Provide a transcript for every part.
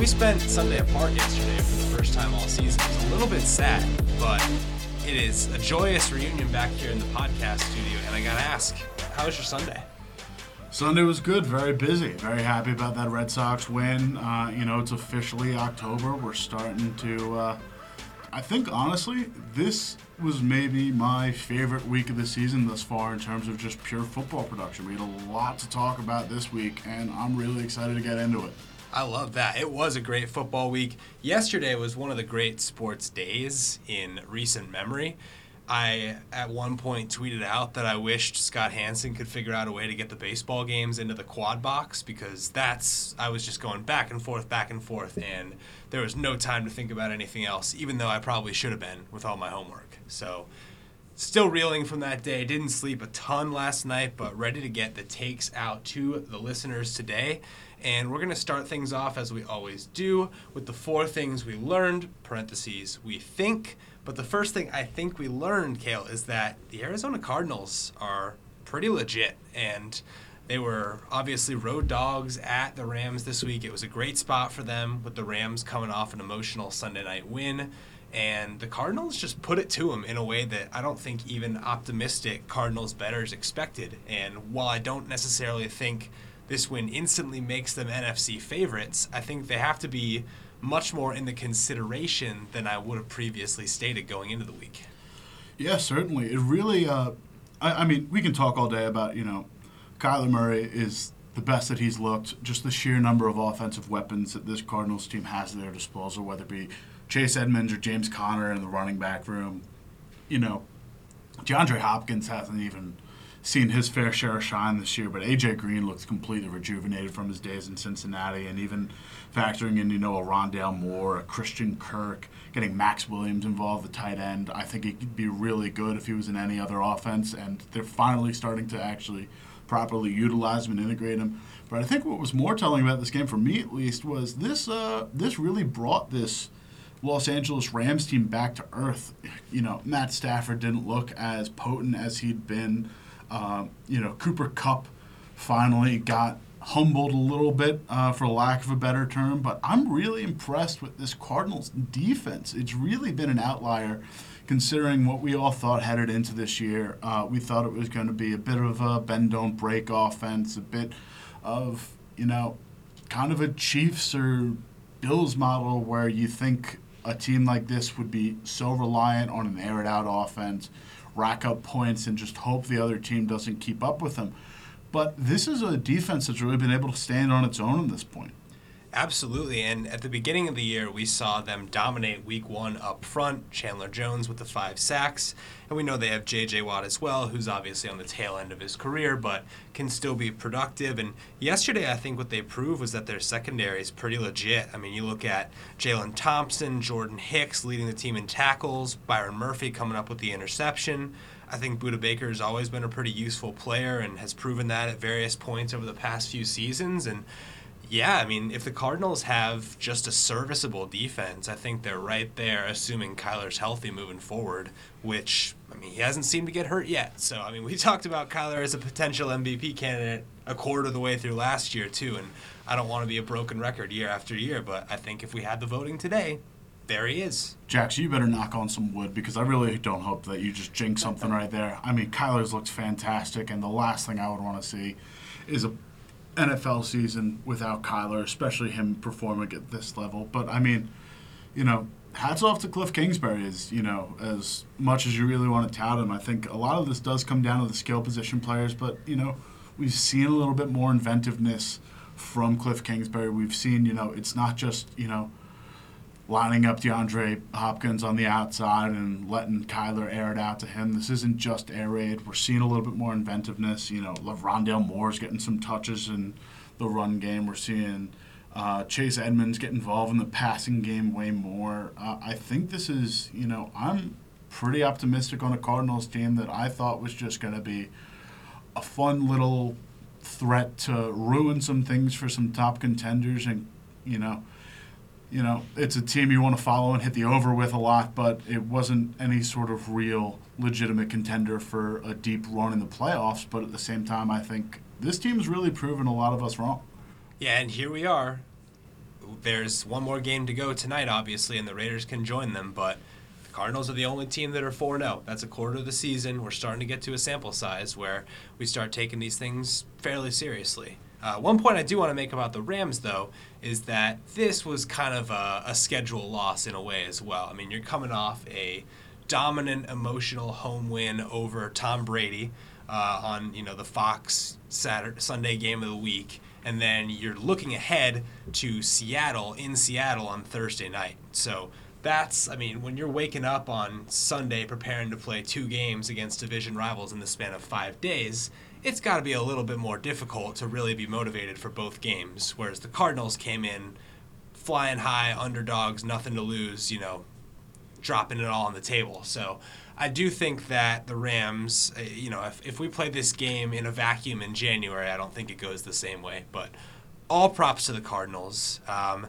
we spent Sunday at Park yesterday for the first time all season. It's a little bit sad, but it is a joyous reunion back here in the podcast studio. And I gotta ask, how was your Sunday? Sunday was good, very busy. Very happy about that Red Sox win. Uh, you know, it's officially October. We're starting to. Uh, I think honestly, this was maybe my favorite week of the season thus far in terms of just pure football production. We had a lot to talk about this week, and I'm really excited to get into it. I love that. It was a great football week. Yesterday was one of the great sports days in recent memory. I at one point tweeted out that I wished Scott Hanson could figure out a way to get the baseball games into the quad box because that's I was just going back and forth, back and forth, and there was no time to think about anything else, even though I probably should have been with all my homework. So still reeling from that day. Didn't sleep a ton last night, but ready to get the takes out to the listeners today. And we're going to start things off as we always do with the four things we learned, parentheses, we think, but the first thing I think we learned, Cale, is that the Arizona Cardinals are pretty legit. And they were obviously road dogs at the Rams this week. It was a great spot for them with the Rams coming off an emotional Sunday night win. And the Cardinals just put it to them in a way that I don't think even optimistic Cardinals bettors expected. And while I don't necessarily think this win instantly makes them NFC favorites, I think they have to be much more in the consideration than I would have previously stated going into the week. Yeah, certainly. It really, uh, I, I, mean, we can talk all day about, you know, Kyler Murray is the best that he's looked, just the sheer number of offensive weapons that this Cardinals team has at their disposal, whether it be Chase Edmonds or James Conner in the running back room. You know, DeAndre Hopkins hasn't even seen his fair share of shine this year, but AJ Green looks completely rejuvenated from his days in Cincinnati, and even factoring in, you know, a Rondale Moore, a Christian Kirk, getting Maxx Williams involved, the tight end. I think he could be really good if he was in any other offense, and they're finally starting to actually properly utilize him and integrate him. But I think what was more telling about this game, for me at least, was this. Uh, this really brought this Los Angeles Rams team back to earth. You know, Matt Stafford didn't look as potent as he'd been um, you know, Cooper Kupp finally got humbled a little bit, uh, for lack of a better term. But I'm really impressed with this Cardinals defense. It's really been an outlier considering what we all thought headed into this year. Uh, we thought it was going to be a bit of a bend don't break offense, a bit of, you know, kind of a Chiefs or Bills model where you think a team like this would be so reliant on an aired out offense rack up points and just hope the other team doesn't keep up with them. But this is a defense that's really been able to stand on its own at this point. Absolutely. And at the beginning of the year, we saw them dominate week one up front. Chandler Jones with the five sacks. And we know they have J.J. Watt as well, who's obviously on the tail end of his career, but can still be productive. And yesterday, I think what they proved was that their secondary is pretty legit. I mean, you look at Jalen Thompson, Jordan Hicks leading the team in tackles, Byron Murphy coming up with the interception. I think Budda Baker has always been a pretty useful player and has proven that at various points over the past few seasons. And yeah, I mean, if the Cardinals have just a serviceable defense, I think they're right there, assuming Kyler's healthy moving forward, which, I mean, he hasn't seemed to get hurt yet. So, I mean, we talked about Kyler as a potential MVP candidate a quarter of the way through last year, too. And I don't want to be a broken record year after year, but I think if we had the voting today, there he is. Jax, you better knock on some wood because I really don't hope that you just jinx something right there. I mean, Kyler's looked fantastic, and the last thing I would want to see is a NFL season without Kyler, especially him performing at this level. But I mean, you know, hats off to Cliff Kingsbury. Is you know, as much as you really want to tout him, I think a lot of this does come down to the skill position players. But you know, we've seen a little bit more inventiveness from Cliff Kingsbury. We've seen, you know, it's not just you know lining up DeAndre Hopkins on the outside and letting Kyler air it out to him. This isn't just air raid. We're seeing a little bit more inventiveness. You know, Rondale Moore's getting some touches in the run game. We're seeing uh, Chase Edmonds get involved in the passing game way more. Uh, I think this is, you know, I'm pretty optimistic on a Cardinals team that I thought was just going to be a fun little threat to ruin some things for some top contenders and, you know, you know, it's a team you want to follow and hit the over with a lot, but it wasn't any sort of real legitimate contender for a deep run in the playoffs. But at the same time, I think this team's really proven a lot of us wrong. Yeah, and here we are. There's one more game to go tonight, obviously, and the Raiders can join them, but the Cardinals are the only team that are 4 0. That's a quarter of the season. We're starting to get to a sample size where we start taking these things fairly seriously. Uh, one point I do want to make about the Rams, though, is that this was kind of a, a schedule loss in a way as well. I mean, you're coming off a dominant emotional home win over Tom Brady uh, on you know the Fox Saturday Sunday game of the week, and then you're looking ahead to Seattle in Seattle on Thursday night. So that's I mean when you're waking up on Sunday preparing to play two games against division rivals in the span of five days it's got to be a little bit more difficult to really be motivated for both games. Whereas the Cardinals came in flying high, underdogs, nothing to lose, you know, dropping it all on the table. So I do think that the Rams, uh, you know, if, if we play this game in a vacuum in January, I don't think it goes the same way. But all props to the Cardinals. Um,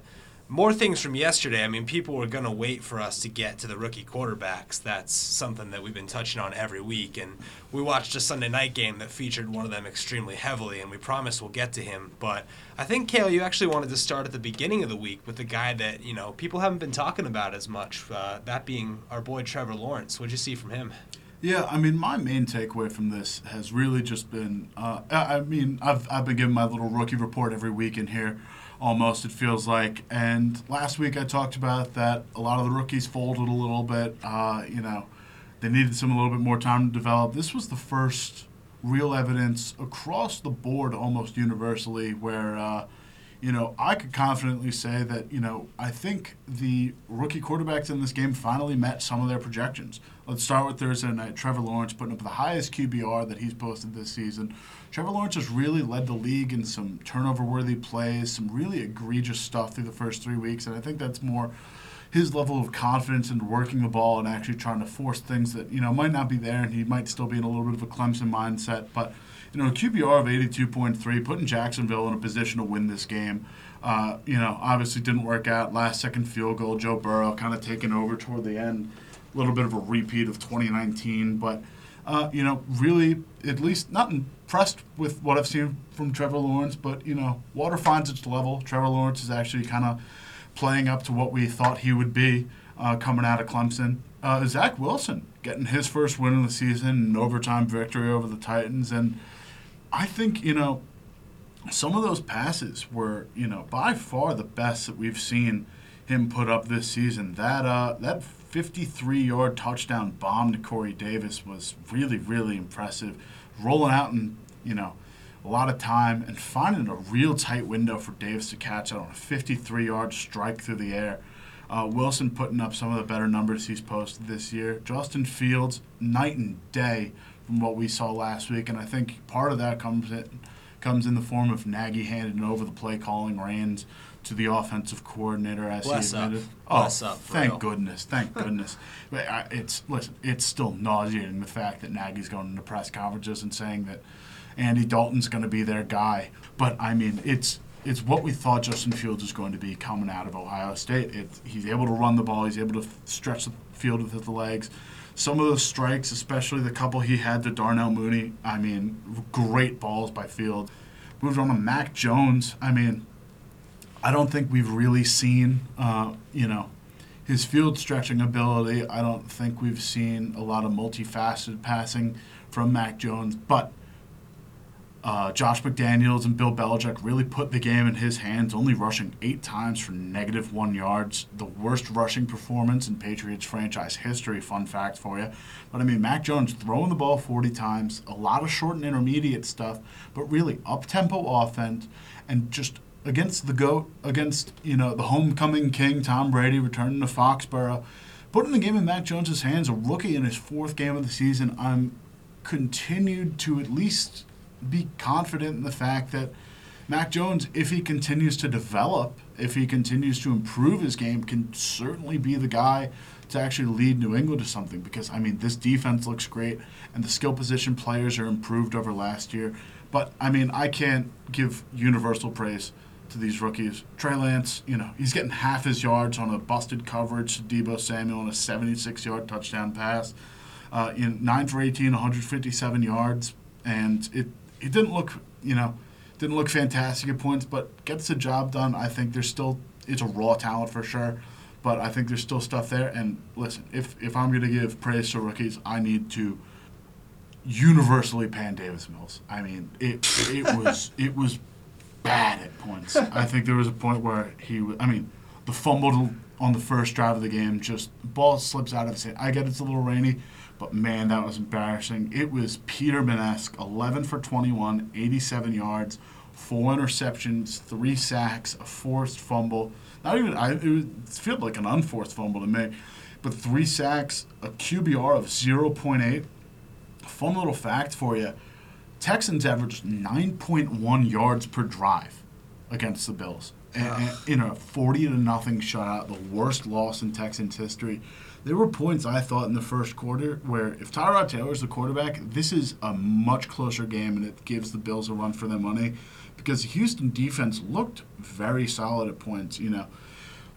more things from yesterday. I mean, people were going to wait for us to get to the rookie quarterbacks. That's something that we've been touching on every week. And we watched a Sunday night game that featured one of them extremely heavily, and we promise we'll get to him. But I think, Cale, you actually wanted to start at the beginning of the week with the guy that, you know, people haven't been talking about as much, uh, that being our boy Trevor Lawrence. What'd you see from him? Yeah, I mean, my main takeaway from this has really just been uh, I mean, I've, I've been giving my little rookie report every week in here almost it feels like. And last week I talked about that a lot of the rookies folded a little bit. Uh, you know, they needed some a little bit more time to develop. This was the first real evidence across the board, almost universally, where. Uh, you know, I could confidently say that, you know, I think the rookie quarterbacks in this game finally met some of their projections. Let's start with Thursday night. Trevor Lawrence putting up the highest QBR that he's posted this season. Trevor Lawrence has really led the league in some turnover worthy plays, some really egregious stuff through the first three weeks. And I think that's more his level of confidence in working the ball and actually trying to force things that, you know, might not be there. And he might still be in a little bit of a Clemson mindset. But, you know, a QBR of 82.3, putting Jacksonville in a position to win this game. Uh, you know, obviously didn't work out. Last second field goal, Joe Burrow kind of taking over toward the end. A little bit of a repeat of 2019, but uh, you know, really at least not impressed with what I've seen from Trevor Lawrence, but you know, water finds its level. Trevor Lawrence is actually kind of playing up to what we thought he would be uh, coming out of Clemson. Uh, Zach Wilson getting his first win of the season, an overtime victory over the Titans, and I think you know some of those passes were you know by far the best that we've seen him put up this season. That uh, that 53 yard touchdown bomb to Corey Davis was really, really impressive. Rolling out in, you know, a lot of time and finding a real tight window for Davis to catch out on a 53 yard strike through the air. Uh, Wilson putting up some of the better numbers he's posted this year. Justin Fields, night and day from what we saw last week, and I think part of that comes in, comes in the form of Nagy handing over the play calling reins to the offensive coordinator as Bless he admitted. Up. Oh, Bless up, oh, thank real. goodness, thank goodness. But I, it's listen, it's still nauseating the fact that Nagy's going into press conferences and saying that Andy Dalton's going to be their guy. But I mean, it's it's what we thought Justin Fields was going to be coming out of Ohio State. It, he's able to run the ball. He's able to f- stretch the field with his legs. Some of those strikes, especially the couple he had to Darnell Mooney, I mean, great balls by Field. Moved on to Mac Jones. I mean, I don't think we've really seen, uh, you know, his field stretching ability. I don't think we've seen a lot of multifaceted passing from Mac Jones, but uh, Josh McDaniels and Bill Belichick really put the game in his hands, only rushing eight times for negative one yards. The worst rushing performance in Patriots franchise history, fun fact for you. But I mean, Mac Jones throwing the ball 40 times, a lot of short and intermediate stuff, but really up tempo offense and just against the GOAT, against, you know, the homecoming king, Tom Brady, returning to Foxborough. Putting the game in Mac Jones' hands, a rookie in his fourth game of the season, I'm continued to at least be confident in the fact that Mac Jones, if he continues to develop, if he continues to improve his game, can certainly be the guy to actually lead New England to something. Because, I mean, this defense looks great, and the skill position players are improved over last year. But, I mean, I can't give universal praise to these rookies. Trey Lance, you know, he's getting half his yards on a busted coverage to Deebo Samuel on a 76 yard touchdown pass. Uh, in 9 for 18, 157 yards. And it it didn't look you know, didn't look fantastic at points, but gets the job done. I think there's still it's a raw talent for sure, but I think there's still stuff there. And listen, if if I'm going to give praise to rookies, I need to universally pan Davis Mills. I mean, it it was it was bad at points. I think there was a point where he, I mean, the fumble on the first drive of the game, just ball slips out of his hand. I get it's a little rainy, but man, that was embarrassing. It was Peterman-esque, 11 for 21, 87 yards, four interceptions, three sacks, a forced fumble. Not even, I, it, was, it felt like an unforced fumble to me, but three sacks, a QBR of 0.8. Fun little fact for you Texans averaged 9.1 yards per drive against the Bills. In a 40 to nothing shutout, the worst loss in Texans history. There were points I thought in the first quarter where if Tyrod Taylor's the quarterback, this is a much closer game and it gives the Bills a run for their money because the Houston defense looked very solid at points, you know,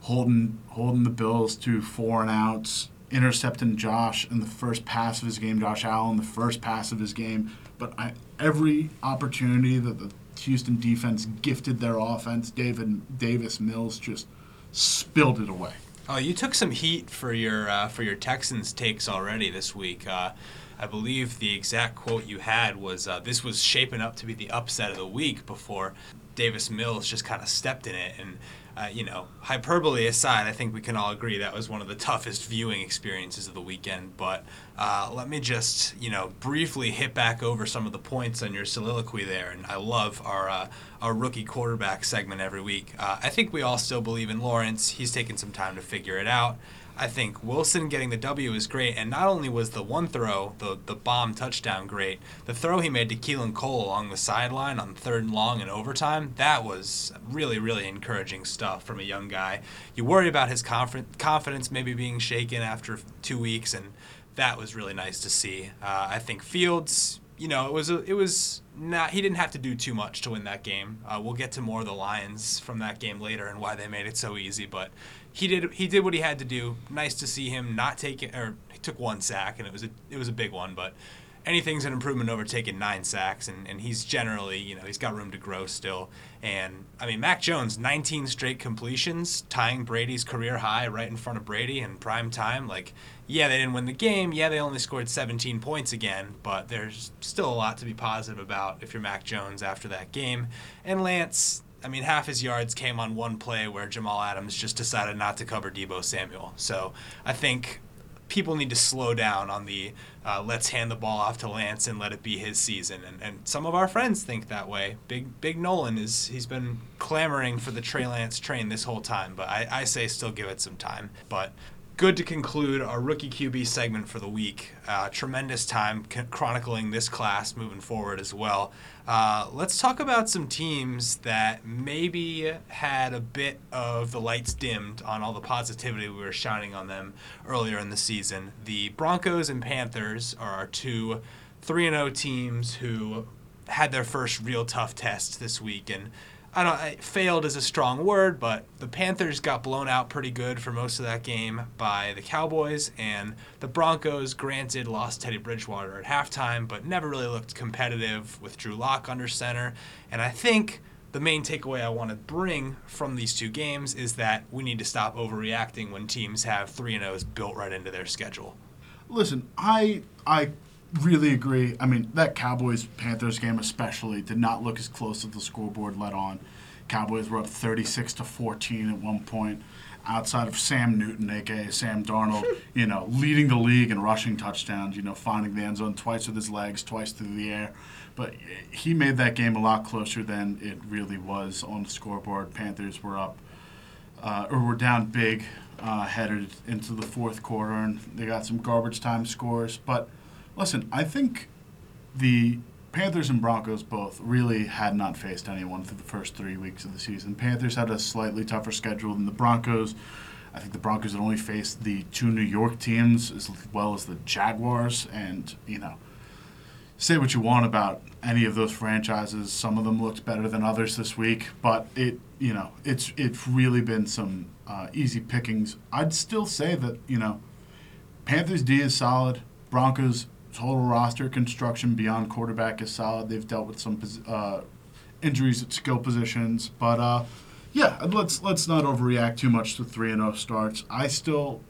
holding holding the Bills to four and outs, intercepting Josh in the first pass of his game, Josh Allen, the first pass of his game. But I, every opportunity that the Houston defense gifted their offense, David Davis Mills just spilled it away. Oh, you took some heat for your uh, for your Texans takes already this week. Uh, I believe the exact quote you had was, uh, "This was shaping up to be the upset of the week." Before Davis Mills just kind of stepped in it, and uh, you know, hyperbole aside, I think we can all agree that was one of the toughest viewing experiences of the weekend. But uh, let me just, you know, briefly hit back over some of the points on your soliloquy there. And I love our uh, our rookie quarterback segment every week. Uh, I think we all still believe in Lawrence. He's taken some time to figure it out. I think Wilson getting the W is great, and not only was the one throw, the the bomb touchdown, great. The throw he made to Keelan Cole along the sideline on third and long in overtime, that was really really encouraging stuff from a young guy. You worry about his conf- confidence maybe being shaken after two weeks, and that was really nice to see. Uh, I think Fields, you know, it was a, it was not he didn't have to do too much to win that game. Uh, we'll get to more of the Lions from that game later and why they made it so easy, but he did he did what he had to do. Nice to see him not take it or he took one sack and it was a it was a big one, but anything's an improvement over taking nine sacks and, and he's generally you know he's got room to grow still. And i mean mac jones 19 straight completions tying brady's career high right in front of brady in prime time. Like yeah they didn't win the game. Yeah they only scored 17 points again but there's still a lot to be positive about if you're mac jones after that game. And lance I mean, half his yards came on one play where Jamal Adams just decided not to cover Deebo Samuel. So I think people need to slow down on the uh, let's hand the ball off to Lance and let it be his season. And, and some of our friends think that way. Big Big Nolan is he's been clamoring for the Trey Lance train this whole time, but I, I say still give it some time. But good to conclude our rookie QB segment for the week. Uh, tremendous time chronicling this class moving forward as well. Uh, let's talk about some teams that maybe had a bit of the lights dimmed on all the positivity we were shining on them earlier in the season. The Broncos and Panthers are our two 3 0 teams who had their first real tough test this week. And I don't failed is a strong word, but the Panthers got blown out pretty good for most of that game by the Cowboys, and the Broncos, granted, lost Teddy Bridgewater at halftime, but never really looked competitive with Drew Lock under center. And I think the main takeaway I want to bring from these two games is that we need to stop overreacting when teams have three and O's built right into their schedule. Listen, I I really agree. I mean, that Cowboys Panthers game especially did not look as close as the scoreboard let on. Cowboys were up 36 to 14 at one point. Outside of Sam Newton, aka Sam Darnold, you know, leading the league in rushing touchdowns, you know, finding the end zone twice with his legs, twice through the air. But he made that game a lot closer than it really was on the scoreboard. Panthers were up, uh, or were down big, uh, headed into the fourth quarter, and they got some garbage time scores. But Listen, I think the Panthers and Broncos both really had not faced anyone through the first three weeks of the season. Panthers had a slightly tougher schedule than the Broncos. I think the Broncos had only faced the two New York teams as well as the Jaguars. And, you know, say what you want about any of those franchises. Some of them looked better than others this week, but it, you know, it's it's really been some uh, easy pickings. I'd still say that, you know, Panthers D is solid. Broncos total roster construction beyond quarterback is solid. They've dealt with some uh, injuries at skill positions. But uh, yeah, let's let's not overreact too much to three and zero starts. I still,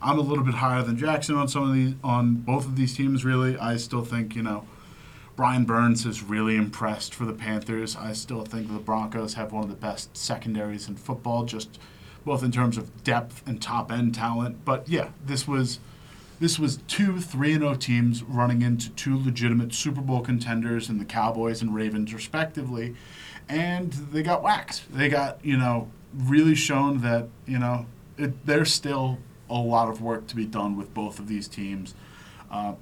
I'm a little bit higher than Jackson on some of these on both of these teams. Really, I still think you know. Brian Burns has really impressed for the Panthers. I still think the Broncos have one of the best secondaries in football, just both in terms of depth and top end talent. But yeah, this was this was two 3 0 teams running into two legitimate Super Bowl contenders in the Cowboys and Ravens, respectively. And they got waxed. They got, you know, really shown that, you know, it, there's still a lot of work to be done with both of these teams. Uh,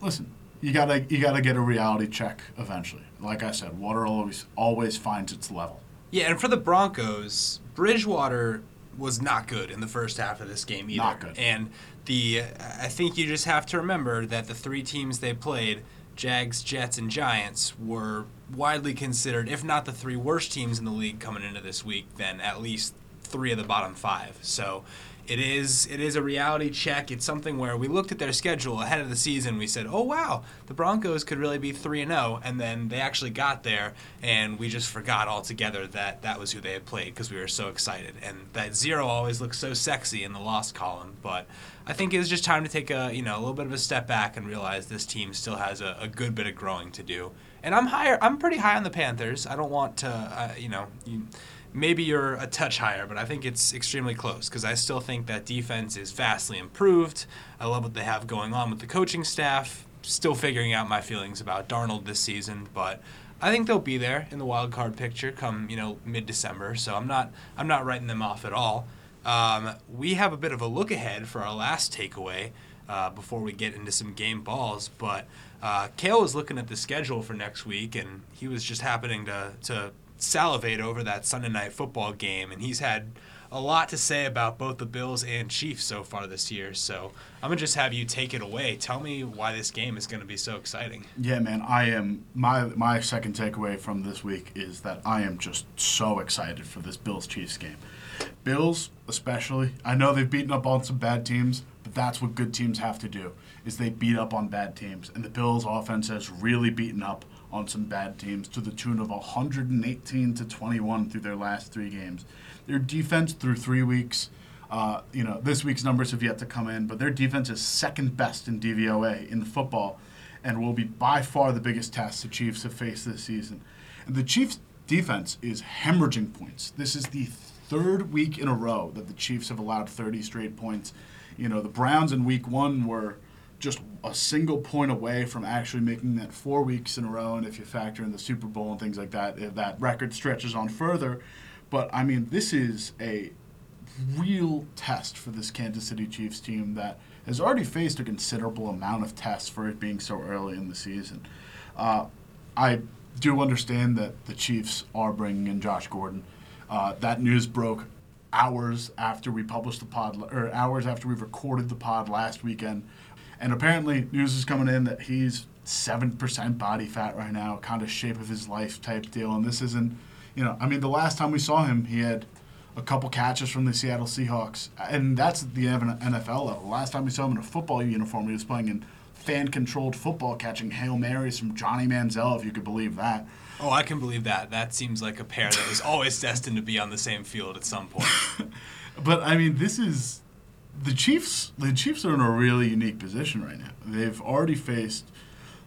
listen, you gotta you gotta get a reality check eventually. Like I said, water always always finds its level. Yeah, and for the Broncos, Bridgewater was not good in the first half of this game either. Not good. And the I think you just have to remember that the three teams they played, Jags, Jets, and Giants, were widely considered, if not the three worst teams in the league coming into this week, then at least three of the bottom five. So it is it is a reality check. It's something where we looked at their schedule ahead of the season. We said, "Oh wow, the Broncos could really be three and zero," and then they actually got there, and we just forgot altogether that that was who they had played because we were so excited. And that zero always looks so sexy in the lost column, but. I think it was just time to take a you know a little bit of a step back and realize this team still has a, a good bit of growing to do. And I'm higher. I'm pretty high on the Panthers. I don't want to uh, you know. You, maybe you're a touch higher, but I think it's extremely close because I still think that defense is vastly improved. I love what they have going on with the coaching staff. Still figuring out my feelings about Darnold this season, but I think they'll be there in the wild card picture come you know mid December. So I'm not I'm not writing them off at all. Um, we have a bit of a look ahead for our last takeaway uh, before we get into some game balls, but. Uh, Cale was looking at the schedule for next week, and he was just happening to, to salivate over that Sunday night football game, and he's had a lot to say about both the Bills and Chiefs so far this year. So I'm gonna just have you take it away. Tell me why this game is gonna be so exciting. Yeah, man, I am. My my second takeaway from this week is that I am just so excited for this Bills Chiefs game. Bills, especially. I know they've beaten up on some bad teams, but that's what good teams have to do. Is they beat up on bad teams, and the Bills' offense has really beaten up on some bad teams to the tune of 118 to 21 through their last three games. Their defense through three weeks, uh, you know, this week's numbers have yet to come in, but their defense is second best in DVOA in football, and will be by far the biggest test the Chiefs have faced this season. And the Chiefs' defense is hemorrhaging points. This is the third week in a row that the Chiefs have allowed 30 straight points. You know, the Browns in week one were just a single point away from actually making that four weeks in a row. And if you factor in the Super Bowl and things like that, if that record stretches on further. But I mean, this is a real test for this Kansas City Chiefs team that has already faced a considerable amount of tests for it being so early in the season. Uh, I do understand that the Chiefs are bringing in Josh Gordon. Uh, that news broke hours after we published the pod, or hours after we recorded the pod last weekend. And apparently, news is coming in that he's 7% body fat right now, kind of shape of his life type deal. And this isn't, you know, I mean, the last time we saw him, he had a couple catches from the Seattle Seahawks. And that's at the NFL level. Last time we saw him in a football uniform, he was playing in fan controlled football, catching Hail Marys from Johnny Manziel, if you could believe that. Oh, I can believe that. That seems like a pair that was always destined to be on the same field at some point. but I mean, this is the Chiefs. The Chiefs are in a really unique position right now. They've already faced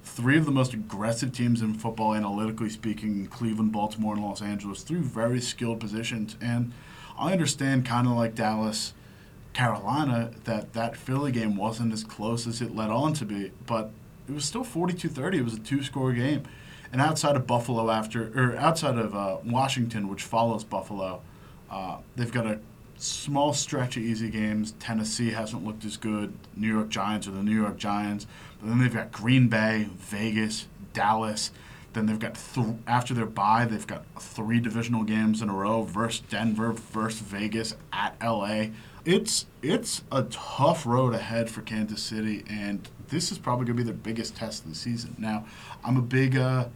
three of the most aggressive teams in football, analytically speaking, Cleveland, Baltimore, and Los Angeles, through very skilled positions. And I understand, kind of like Dallas, Carolina, that that Philly game wasn't as close as it led on to be, but it was still 42-30. It was a two-score game. And outside of Buffalo, after or outside of uh, Washington, which follows Buffalo, uh, they've got a small stretch of easy games. Tennessee hasn't looked as good. New York Giants are the New York Giants. But then they've got Green Bay, Vegas, Dallas. Then they've got th- after their bye, they've got three divisional games in a row versus Denver, versus Vegas, at LA. It's it's a tough road ahead for Kansas City, and this is probably going to be their biggest test of the season. Now, I'm a big. Uh,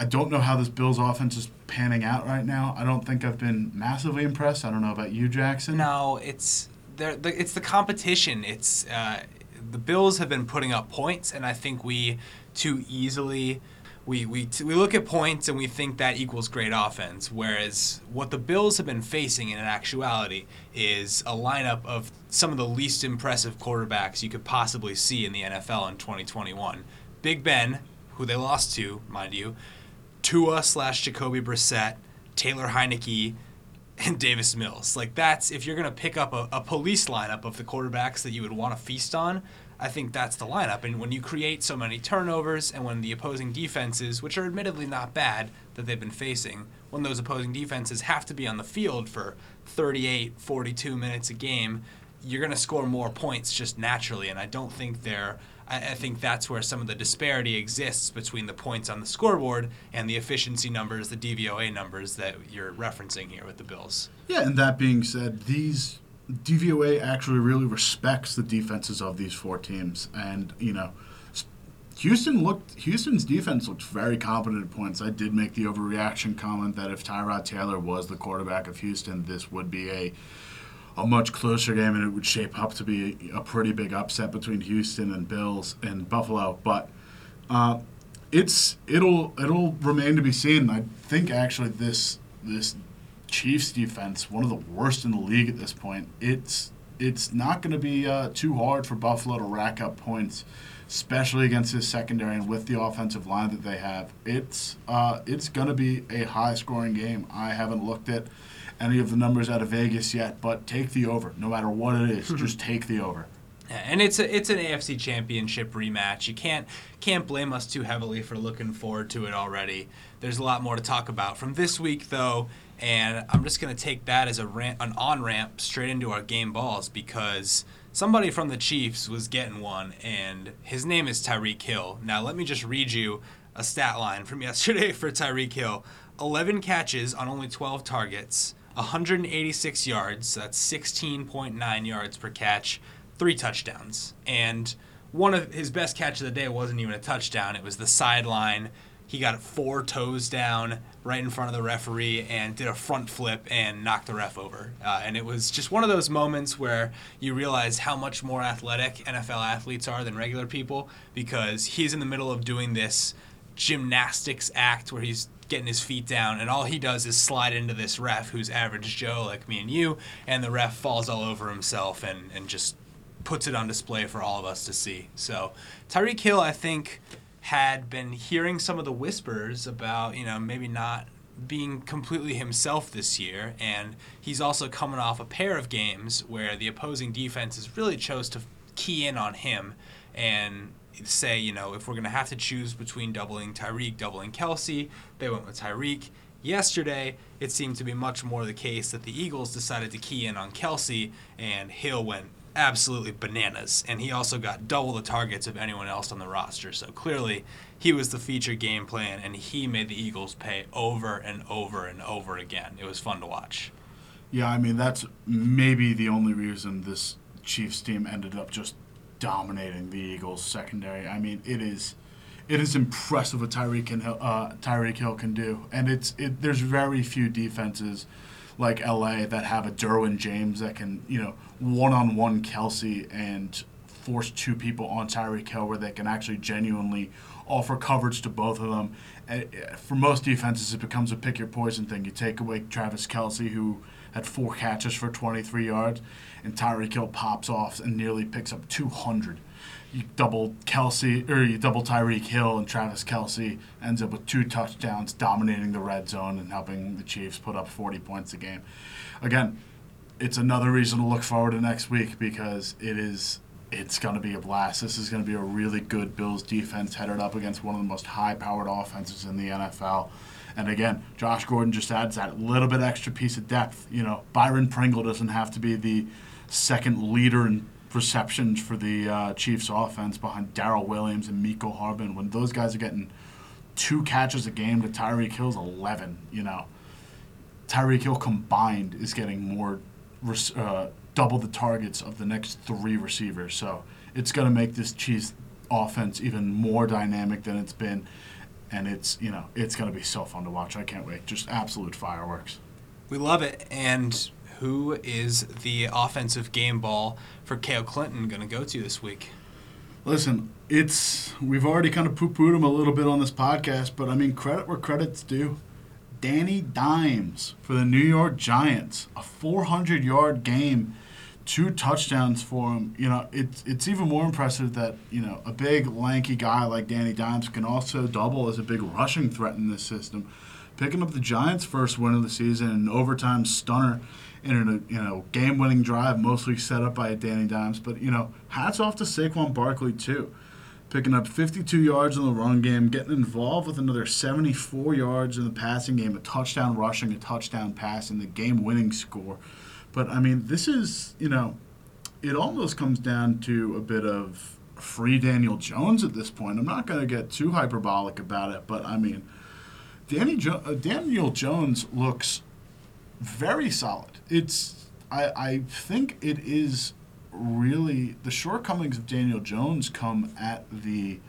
I don't know how this Bills offense is panning out right now. I don't think I've been massively impressed. I don't know about you, Jackson. No, it's the, it's the competition. It's uh, the Bills have been putting up points, and I think we too easily we we t- we look at points and we think that equals great offense. Whereas what the Bills have been facing in actuality is a lineup of some of the least impressive quarterbacks you could possibly see in the NFL in 2021. Big Ben, who they lost to, mind you, Tua slash Jacoby Brissett, Taylor Heinicke, and Davis Mills. Like that's if you're gonna pick up a, a police lineup of the quarterbacks that you would want to feast on. I think that's the lineup. And when you create so many turnovers and when the opposing defenses, which are admittedly not bad that they've been facing, when those opposing defenses have to be on the field for 38, 42 minutes a game, you're going to score more points just naturally. And I don't think they're. I, I think that's where some of the disparity exists between the points on the scoreboard and the efficiency numbers, the DVOA numbers that you're referencing here with the Bills. Yeah, and that being said, these DVOA actually really respects the defenses of these four teams, and you know, Houston looked Houston's defense looked very competent at points. I did make the overreaction comment that if Tyrod Taylor was the quarterback of Houston, this would be a a much closer game, and it would shape up to be a pretty big upset between Houston and Bills and Buffalo. But uh, it's it'll it'll remain to be seen. I think actually this this Chiefs defense, one of the worst in the league at this point. It's it's not going to be uh, too hard for Buffalo to rack up points, especially against this secondary and with the offensive line that they have. It's uh, it's going to be a high scoring game. I haven't looked at any of the numbers out of Vegas yet, but take the over. No matter what it is, hmm. just take the over. And it's a, it's an AFC Championship rematch. You can't can't blame us too heavily for looking forward to it already. There's a lot more to talk about from this week, though and I'm just going to take that as a ramp, an on ramp straight into our game balls because somebody from the Chiefs was getting one, and his name is Tyreek Hill. Now, let me just read you a stat line from yesterday for Tyreek Hill 11 catches on only 12 targets, 186 yards, that's 16.9 yards per catch, three touchdowns. And one of his best catch of the day wasn't even a touchdown, it was the sideline he got four toes down right in front of the referee and did a front flip and knocked the ref over. Uh, and it was just one of those moments where you realize how much more athletic NFL athletes are than regular people because he's in the middle of doing this gymnastics act where he's getting his feet down and all he does is slide into this ref who's average Joe like me and you and the ref falls all over himself and, and just puts it on display for all of us to see. So Tyreek Hill I think had been hearing some of the whispers about, you know, maybe not being completely himself this year. And he's also coming off a pair of games where the opposing defenses really chose to key in on him and say, you know, if we're going to have to choose between doubling Tyreek, doubling Kelce, they went with Tyreek. Yesterday, it seemed to be much more the case that the Eagles decided to key in on Kelce, and Hill went absolutely bananas. And he also got double the targets of anyone else on the roster. So clearly, he was the feature game plan, and he made the Eagles pay over and over and over again. It was fun to watch. Yeah, I mean, that's maybe the only reason this Chiefs team ended up just dominating the Eagles secondary. I mean, it is. It is impressive what Tyreek Hill, uh, Tyreek Hill can do, and it's it, there's very few defenses like LA that have a Derwin James that can, you know, one on one Kelce and force two people on Tyreek Hill where they can actually genuinely offer coverage to both of them. And eh, for most defenses, it becomes a pick your poison thing. You take away Travis Kelce, who had four catches for 23 yards, and Tyreek Hill pops off and nearly picks up 200 you double Kelce or you double Tyreek Hill and Travis Kelce ends up with two touchdowns, dominating the red zone and helping the Chiefs put up 40 points a game. Again, it's another reason to look forward to next week because it is it's going to be a blast. This is going to be a really good Bills defense headed up against one of the most high-powered offenses in the NFL. And again, Josh Gordon just adds that little bit extra piece of depth. You know, Byron Pringle doesn't have to be the second leader in receptions for the uh, Chiefs offense behind Darrel Williams and Mecole Hardman. when those guys are getting two catches a game to Tyreek Hill's 11, you know. Tyreek Hill combined is getting more, uh, double the targets of the next three receivers. So it's going to make this Chiefs offense even more dynamic than it's been. And it's, you know, it's going to be so fun to watch. I can't wait. Just absolute fireworks. We love it. And who is the offensive game ball for Cale Clinton going to go to this week? Listen, it's we've already kind of poo-pooed him a little bit on this podcast, but I mean credit where credit's due. Danny Dimes for the New York Giants, a 400-yard game, two touchdowns for him. You know, it's it's even more impressive that you know a big lanky guy like Danny Dimes can also double as a big rushing threat in this system. Picking up the Giants' first win of the season, an overtime stunner in a you know game-winning drive, mostly set up by Danny Dimes. But you know, hats off to Saquon Barkley too picking up 52 yards in the run game, getting involved with another 74 yards in the passing game, a touchdown rushing, a touchdown pass, passing, the game winning score. But I mean, this is, you know, it almost comes down to a bit of free Daniel Jones at this point. I'm not going to get too hyperbolic about it, but I mean, Danny jo- uh, Daniel Jones looks very solid. It's I, I think it is really the shortcomings of Daniel Jones come at the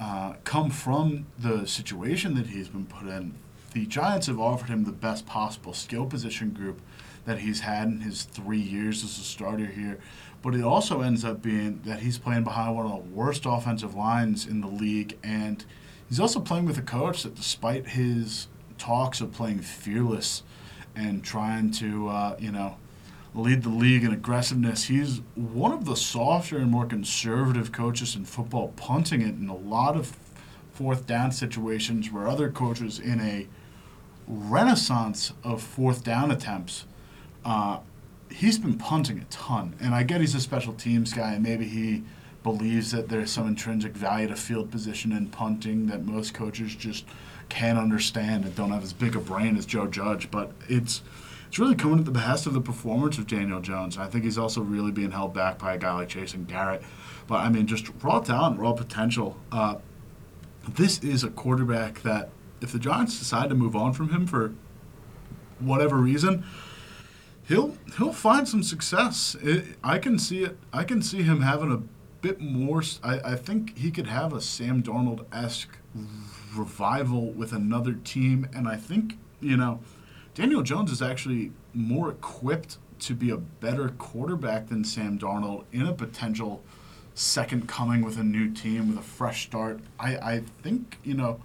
uh, come from the situation that he's been put in. The Giants have offered him the best possible skill position group that he's had in his three years as a starter here, but it also ends up being that he's playing behind one of the worst offensive lines in the league, and he's also playing with a coach that, despite his talks of playing fearless and trying to, uh, you know, lead the league in aggressiveness. He's one of the softer and more conservative coaches in football, punting it in a lot of fourth down situations where other coaches in a renaissance of fourth down attempts. Uh, he's been punting a ton, and I get he's a special teams guy, and maybe he believes that there's some intrinsic value to field position in punting that most coaches just can't understand and don't have as big a brain as Joe Judge. But it's it's really coming at the behest of the performance of Daniel Jones. I think he's also really being held back by a guy like Jason Garrett. But I mean, just raw talent, raw potential. Uh, this is a quarterback that, if the Giants decide to move on from him for whatever reason, he'll he'll find some success. It, I can see it. I can see him having a bit more. I, I think he could have a Sam Darnold esque revival with another team, and I think you know Daniel Jones is actually more equipped to be a better quarterback than Sam Darnold in a potential second coming with a new team with a fresh start. I, I think, you know,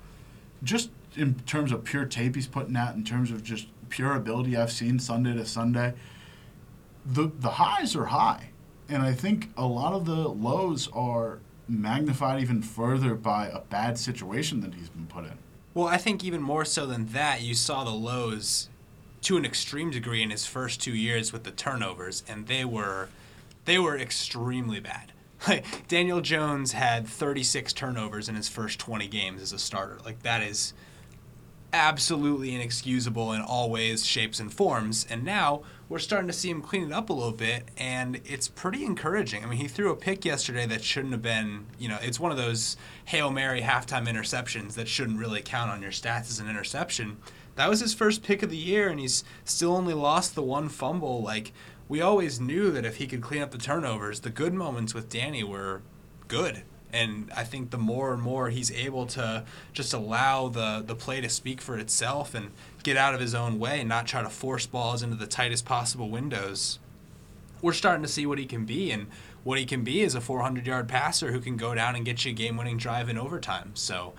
just in terms of pure tape he's putting out, in terms of just pure ability I've seen Sunday to Sunday, the the highs are high. And I think a lot of the lows are magnified even further by a bad situation that he's been put in. Well, I think even more so than that, you saw the lows to an extreme degree in his first two years with the turnovers, and they were they were extremely bad. Like Daniel Jones had 36 turnovers in his first 20 games as a starter. Like that is absolutely inexcusable in all ways, shapes, and forms. And now we're starting to see him clean it up a little bit, and it's pretty encouraging. I mean, he threw a pick yesterday that shouldn't have been, you know, it's one of those Hail Mary halftime interceptions that shouldn't really count on your stats as an interception that was his first pick of the year, and he's still only lost the one fumble. Like we always knew that if he could clean up the turnovers, the good moments with Danny were good. And I think the more and more he's able to just allow the, the play to speak for itself and get out of his own way and not try to force balls into the tightest possible windows, we're starting to see what he can be. And what he can be is a 400 yard passer who can go down and get you a game winning drive in overtime. So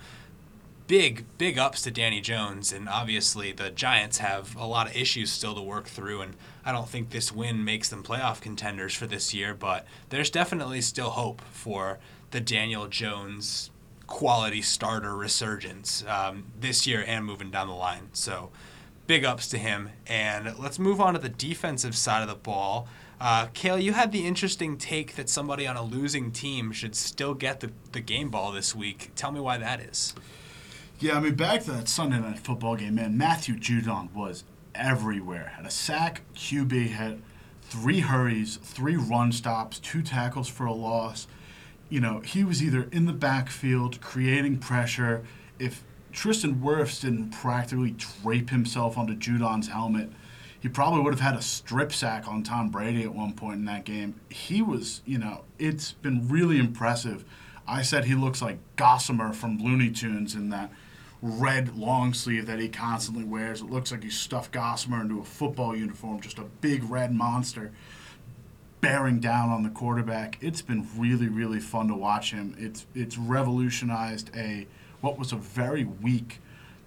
big, big ups to Danny Jones. And obviously, the Giants have a lot of issues still to work through. And I don't think this win makes them playoff contenders for this year, but there's definitely still hope for the Daniel Jones quality starter resurgence um, this year and moving down the line. So, big ups to him. And let's move on to the defensive side of the ball. Uh, Cale, you had the interesting take that somebody on a losing team should still get the, the game ball this week. Tell me why that is. Yeah, I mean, back to that Sunday night football game, man. Matthew Judon was everywhere. Had a sack, QB, had three hurries, three run stops, two tackles for a loss. You know, he was either in the backfield creating pressure. If Tristan Wirfs didn't practically drape himself onto Judon's helmet, he probably would have had a strip sack on Tom Brady at one point in that game. He was, you know, it's been really impressive. I said he looks like Gossamer from Looney Tunes in that red long sleeve that he constantly wears. It looks like he stuffed Gossamer into a football uniform, just a big red monster. Bearing down on the quarterback. It's been really, really fun to watch him. It's it's revolutionized a what was a very weak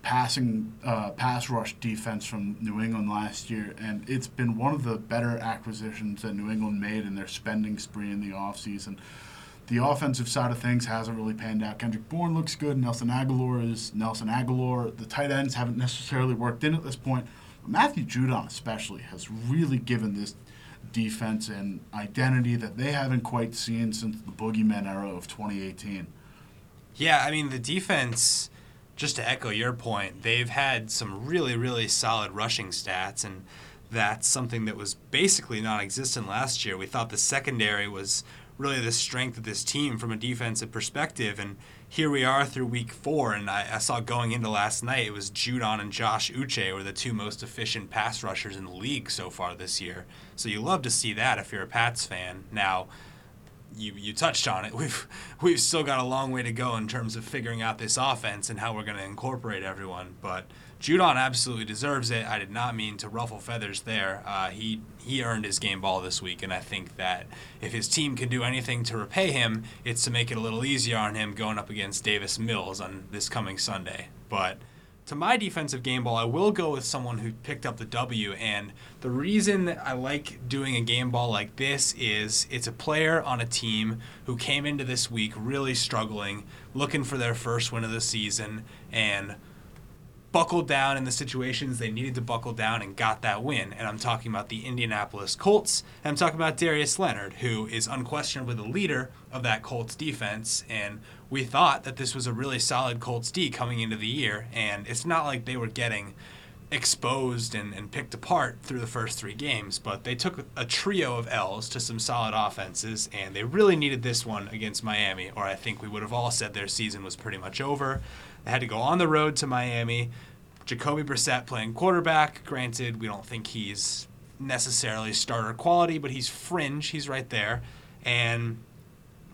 passing uh, pass rush defense from New England last year, and it's been one of the better acquisitions that New England made in their spending spree in the offseason. The offensive side of things hasn't really panned out. Kendrick Bourne looks good. Nelson Agholor is Nelson Agholor. The tight ends haven't necessarily worked in at this point. Matthew Judon, especially, has really given this defense and identity that they haven't quite seen since the boogeyman era of 2018. Yeah, I mean, the defense, just to echo your point, they've had some really, really solid rushing stats, and that's something that was basically non existent last year. We thought the secondary was really the strength of this team from a defensive perspective. And here we are through week four, and I, I, saw going into last night, it was Judon and Josh Uche were the two most efficient pass rushers in the league so far this year. So you love to see that if you're a Pats fan. Now, you, you touched on it. We've we've still got a long way to go in terms of figuring out this offense and how we're going to incorporate everyone. But Judon absolutely deserves it. I did not mean to ruffle feathers there. Uh, he he earned his game ball this week, and I think that if his team can do anything to repay him, it's to make it a little easier on him going up against Davis Mills on this coming Sunday. But to my defensive game ball, I will go with someone who picked up the W. And the reason I like doing a game ball like this is it's a player on a team who came into this week really struggling, looking for their first win of the season, and buckled down in the situations they needed to buckle down and got that win. And I'm talking about the Indianapolis Colts. And I'm talking about Darius Leonard, who is unquestionably the leader of that Colts defense. And we thought that this was a really solid Colts D coming into the year. And it's not like they were getting exposed and, and picked apart through the first three games, but they took a trio of L's to some solid offenses, and they really needed this one against Miami, or I think we would have all said their season was pretty much over. They had to go on the road to Miami. Jacoby Brissett playing quarterback. Granted, we don't think he's necessarily starter quality, but he's fringe. He's right there. And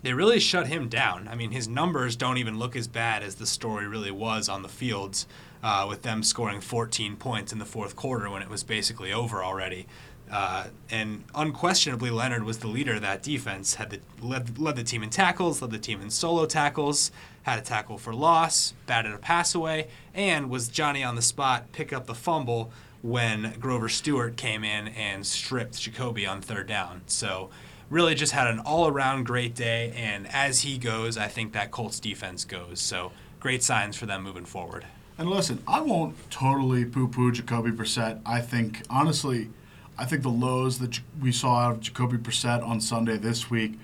they really shut him down. I mean, his numbers don't even look as bad as the story really was on the fields, uh, with them scoring 14 points in the fourth quarter when it was basically over already. Uh, and unquestionably, Leonard was the leader of that defense. Had the, led, led the team in tackles, led the team in solo tackles, had a tackle for loss, batted a pass away, and was Johnny on the spot, pick up the fumble when Grover Stewart came in and stripped Jacoby on third down. So really just had an all-around great day, and as he goes, I think that Colts defense goes. So great signs for them moving forward. And listen, I won't totally poo-poo Jacoby Brissett. I think honestly I think the lows that we saw out of Jacoby Brissett on Sunday this week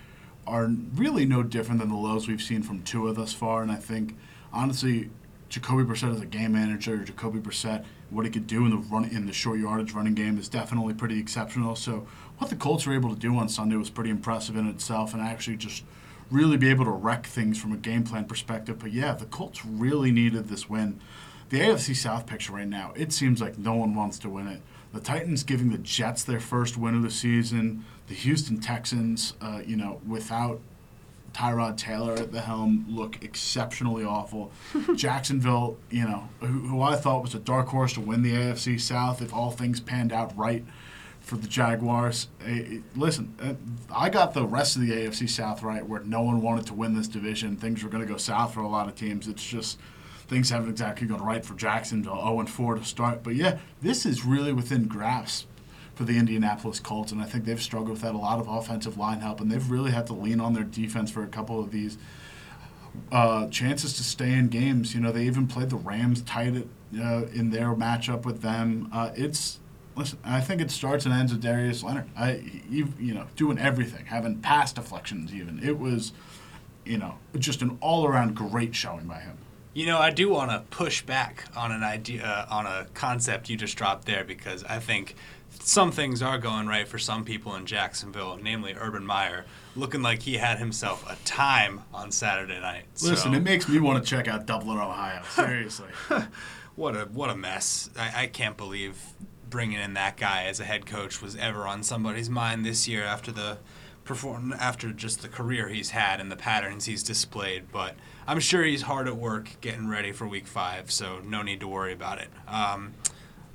are really no different than the lows we've seen from Tua thus far. And I think, honestly, Jacoby Brissett as a game manager, Jacoby Brissett, what he could do in the run in the short yardage running game is definitely pretty exceptional. So what the Colts were able to do on Sunday was pretty impressive in itself, and actually just really be able to wreck things from a game plan perspective. But yeah, the Colts really needed this win. The AFC South picture right now, it seems like no one wants to win it. The Titans giving the Jets their first win of the season. The Houston Texans, uh, you know, without Tyrod Taylor at the helm, look exceptionally awful. Jacksonville, you know, who, who, I thought was a dark horse to win the AFC South if all things panned out right for the Jaguars. Hey, listen, uh, I got the rest of the AFC South right where no one wanted to win this division. Things were going to go south for a lot of teams. It's just things haven't exactly gone right for Jacksonville, 0 and 4 to start. But yeah, this is really within grasp for the Indianapolis Colts, and I think they've struggled with that. A lot of offensive line help, and they've really had to lean on their defense for a couple of these uh, chances to stay in games. You know, they even played the Rams tight uh, in their matchup with them. Uh, it's listen, I think it starts and ends with Darius Leonard. I, you, you know, doing everything, having pass deflections. Even it was, you know, just an all-around great showing by him. You know, I do want to push back on an idea, uh, on a concept you just dropped there, because I think some things are going right for some people in Jacksonville, namely Urban Meyer, looking like he had himself a time on Saturday night. Listen, so. it makes me want to check out Dublin, Ohio. Seriously, what a what a mess! I, I can't believe bringing in that guy as a head coach was ever on somebody's mind this year after the perform after just the career he's had and the patterns he's displayed. But I'm sure he's hard at work getting ready for Week Five, so no need to worry about it. Um,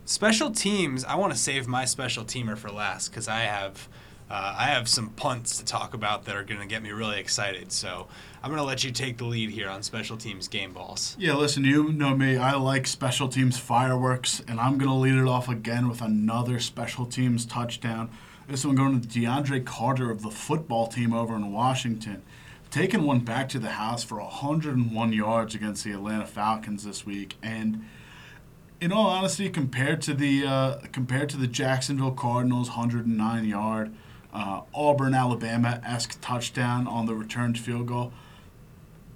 special teams, I want to save my special teamer for last because I have uh, I have some punts to talk about that are going to get me really excited. So I'm going to let you take the lead here on special teams game balls. Yeah, listen, you know me. I like special teams fireworks, and I'm going to lead it off again with another special teams touchdown. This one going to DeAndre Carter of the football team over in Washington. Taking one back to the house for 101 yards against the Atlanta Falcons this week. And in all honesty, compared to the uh, compared to the Jacksonville Cardinals 109 yard uh, Auburn Alabama esque touchdown on the returned field goal,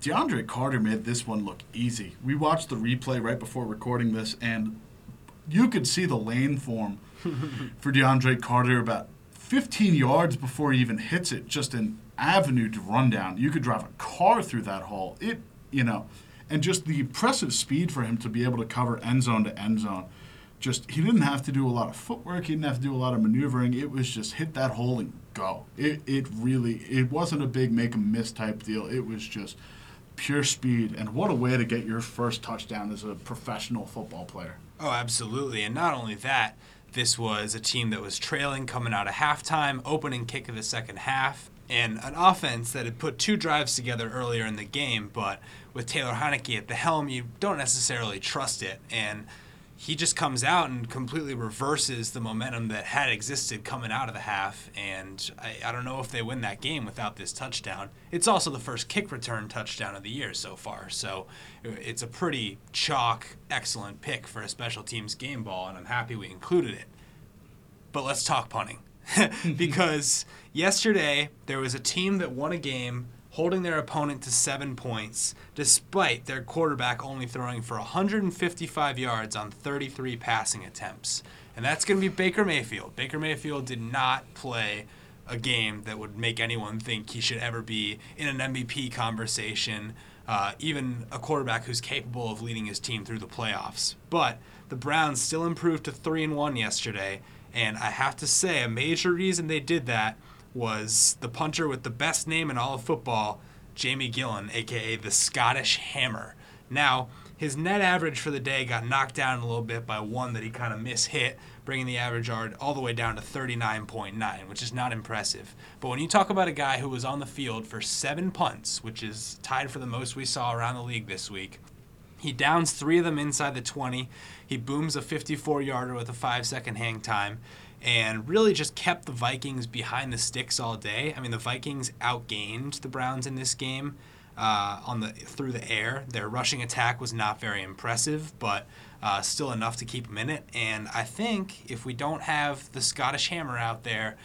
DeAndre Carter made this one look easy. We watched the replay right before recording this, and you could see the lane form for DeAndre Carter about 15 yards before he even hits it. Just an avenue to run down. You could drive a car through that hole. It, you know, and just the impressive speed for him to be able to cover end zone to end zone. Just he didn't have to do a lot of footwork. He didn't have to do a lot of maneuvering. It was just hit that hole and go. It it really it wasn't a big make a miss type deal. It was just pure speed, and what a way to get your first touchdown as a professional football player. Oh, absolutely. And not only that, this was a team that was trailing coming out of halftime, opening kick of the second half, and an offense that had put two drives together earlier in the game, but with Taylor Heinicke at the helm, you don't necessarily trust it. And he just comes out and completely reverses the momentum that had existed coming out of the half. And I, I, don't know if they win that game without this touchdown. It's also the first kick return touchdown of the year so far. So it's a pretty chalk, excellent pick for a special teams game ball, and I'm happy we included it. But let's talk punting. because yesterday there was a team that won a game holding their opponent to seven points, despite their quarterback only throwing for 155 yards on 33 passing attempts. And that's going to be Baker Mayfield. Baker Mayfield did not play a game that would make anyone think he should ever be in an MVP conversation, uh, even a quarterback who's capable of leading his team through the playoffs. But the Browns still improved to 3 and 1 yesterday, and I have to say, a major reason they did that was the punter with the best name in all of football, Jamie Gillan, aka the Scottish Hammer. Now, his net average for the day got knocked down a little bit by one that he kind of mishit, bringing the average yard all the way down to 39.9, which is not impressive. But when you talk about a guy who was on the field for seven punts, which is tied for the most we saw around the league this week, he downs three of them inside the 20. He booms a 54 yarder with a five second hang time and really just kept the Vikings behind the sticks all day. I mean, the Vikings outgained the Browns in this game uh, on the through the air. Their rushing attack was not very impressive, but uh, still enough to keep them in it. And I think if we don't have the Scottish Hammer out there,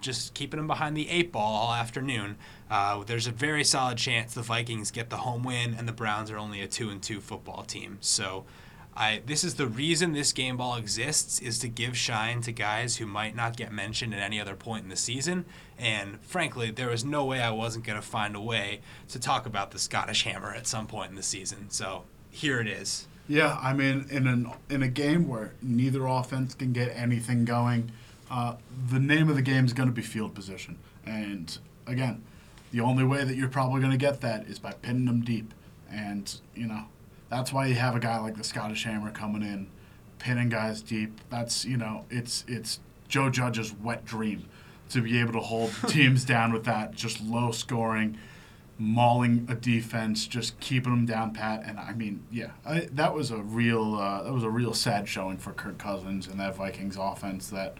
just keeping them behind the eight ball all afternoon, uh, there's a very solid chance the Vikings get the home win, and the Browns are only a two and two football team. So. I this is the reason this game ball exists is to give shine to guys who might not get mentioned at any other point in the season. And frankly, there was no way I wasn't going to find a way to talk about the Scottish Hammer at some point in the season. So here it is. Yeah, I mean, in an in a game where neither offense can get anything going, uh, the name of the game is going to be field position. And again, the only way that you're probably going to get that is by pinning them deep. And you know, that's why you have a guy like the Scottish Hammer coming in, pinning guys deep. That's you know, it's it's Joe Judge's wet dream to be able to hold teams down with that just low scoring, mauling a defense, just keeping them down pat. And I mean, yeah, I, that was a real uh, that was a real sad showing for Kirk Cousins and that Vikings offense that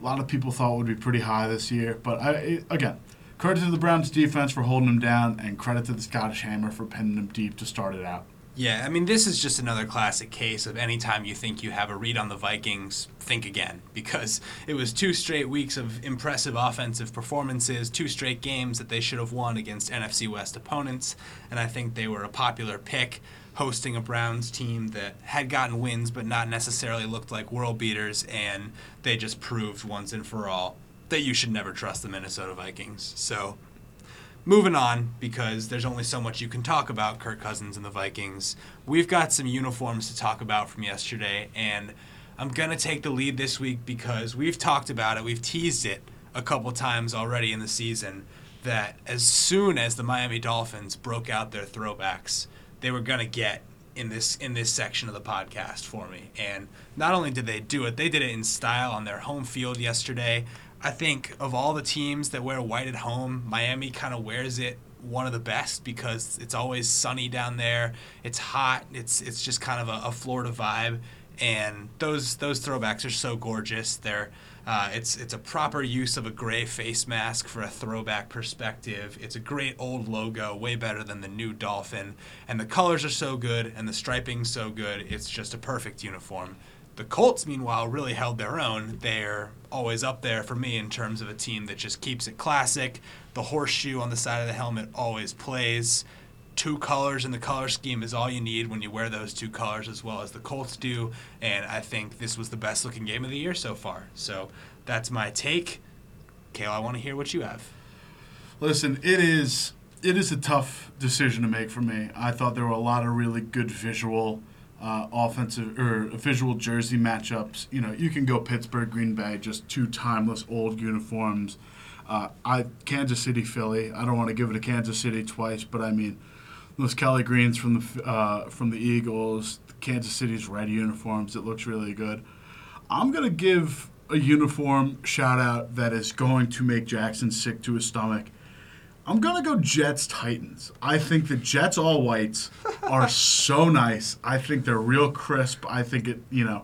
a lot of people thought would be pretty high this year. But I, it, again. Credit to the Browns defense for holding them down, and credit to the Scottish Hammer for pinning them deep to start it out. Yeah, I mean, this is just another classic case of anytime you think you have a read on the Vikings, think again. Because it was two straight weeks of impressive offensive performances, two straight games that they should have won against NFC West opponents, and I think they were a popular pick hosting a Browns team that had gotten wins but not necessarily looked like world beaters, and they just proved once and for all that you should never trust the Minnesota Vikings. So moving on because there's only so much you can talk about Kirk Cousins and the Vikings. We've got some uniforms to talk about from yesterday, and I'm gonna take the lead this week because we've talked about it, we've teased it a couple times already in the season. That as soon as the Miami Dolphins broke out their throwbacks, they were gonna get in this in this section of the podcast for me. And not only did they do it, they did it in style on their home field yesterday I think of all the teams that wear white at home, Miami kind of wears it one of the best because it's always sunny down there. It's hot. It's it's just kind of a, a Florida vibe, and those those throwbacks are so gorgeous. They're uh, it's it's a proper use of a gray face mask for a throwback perspective. It's a great old logo, way better than the new Dolphin, and the colors are so good and the striping so good. It's just a perfect uniform. The Colts, meanwhile, really held their own. They're always up there for me in terms of a team that just keeps it classic. The horseshoe on the side of the helmet always plays. Two colors in the color scheme is all you need when you wear those two colors as well as the Colts do. And I think this was the best looking game of the year so far. So that's my take. Cale, I want to hear what you have. Listen, it is it is a tough decision to make for me. I thought there were a lot of really good visual uh, offensive or visual jersey matchups. You know, you can go Pittsburgh, Green Bay, just two timeless old uniforms. Uh, I Kansas City, Philly. I don't want to give it to Kansas City twice, but I mean, those Kelly greens from the uh, from the Eagles, Kansas City's red uniforms. It looks really good. I'm gonna give a uniform shout out that is going to make Jackson sick to his stomach. I'm gonna go Jets Titans. I think the Jets all whites are so nice. I think they're real crisp. I think it, you know,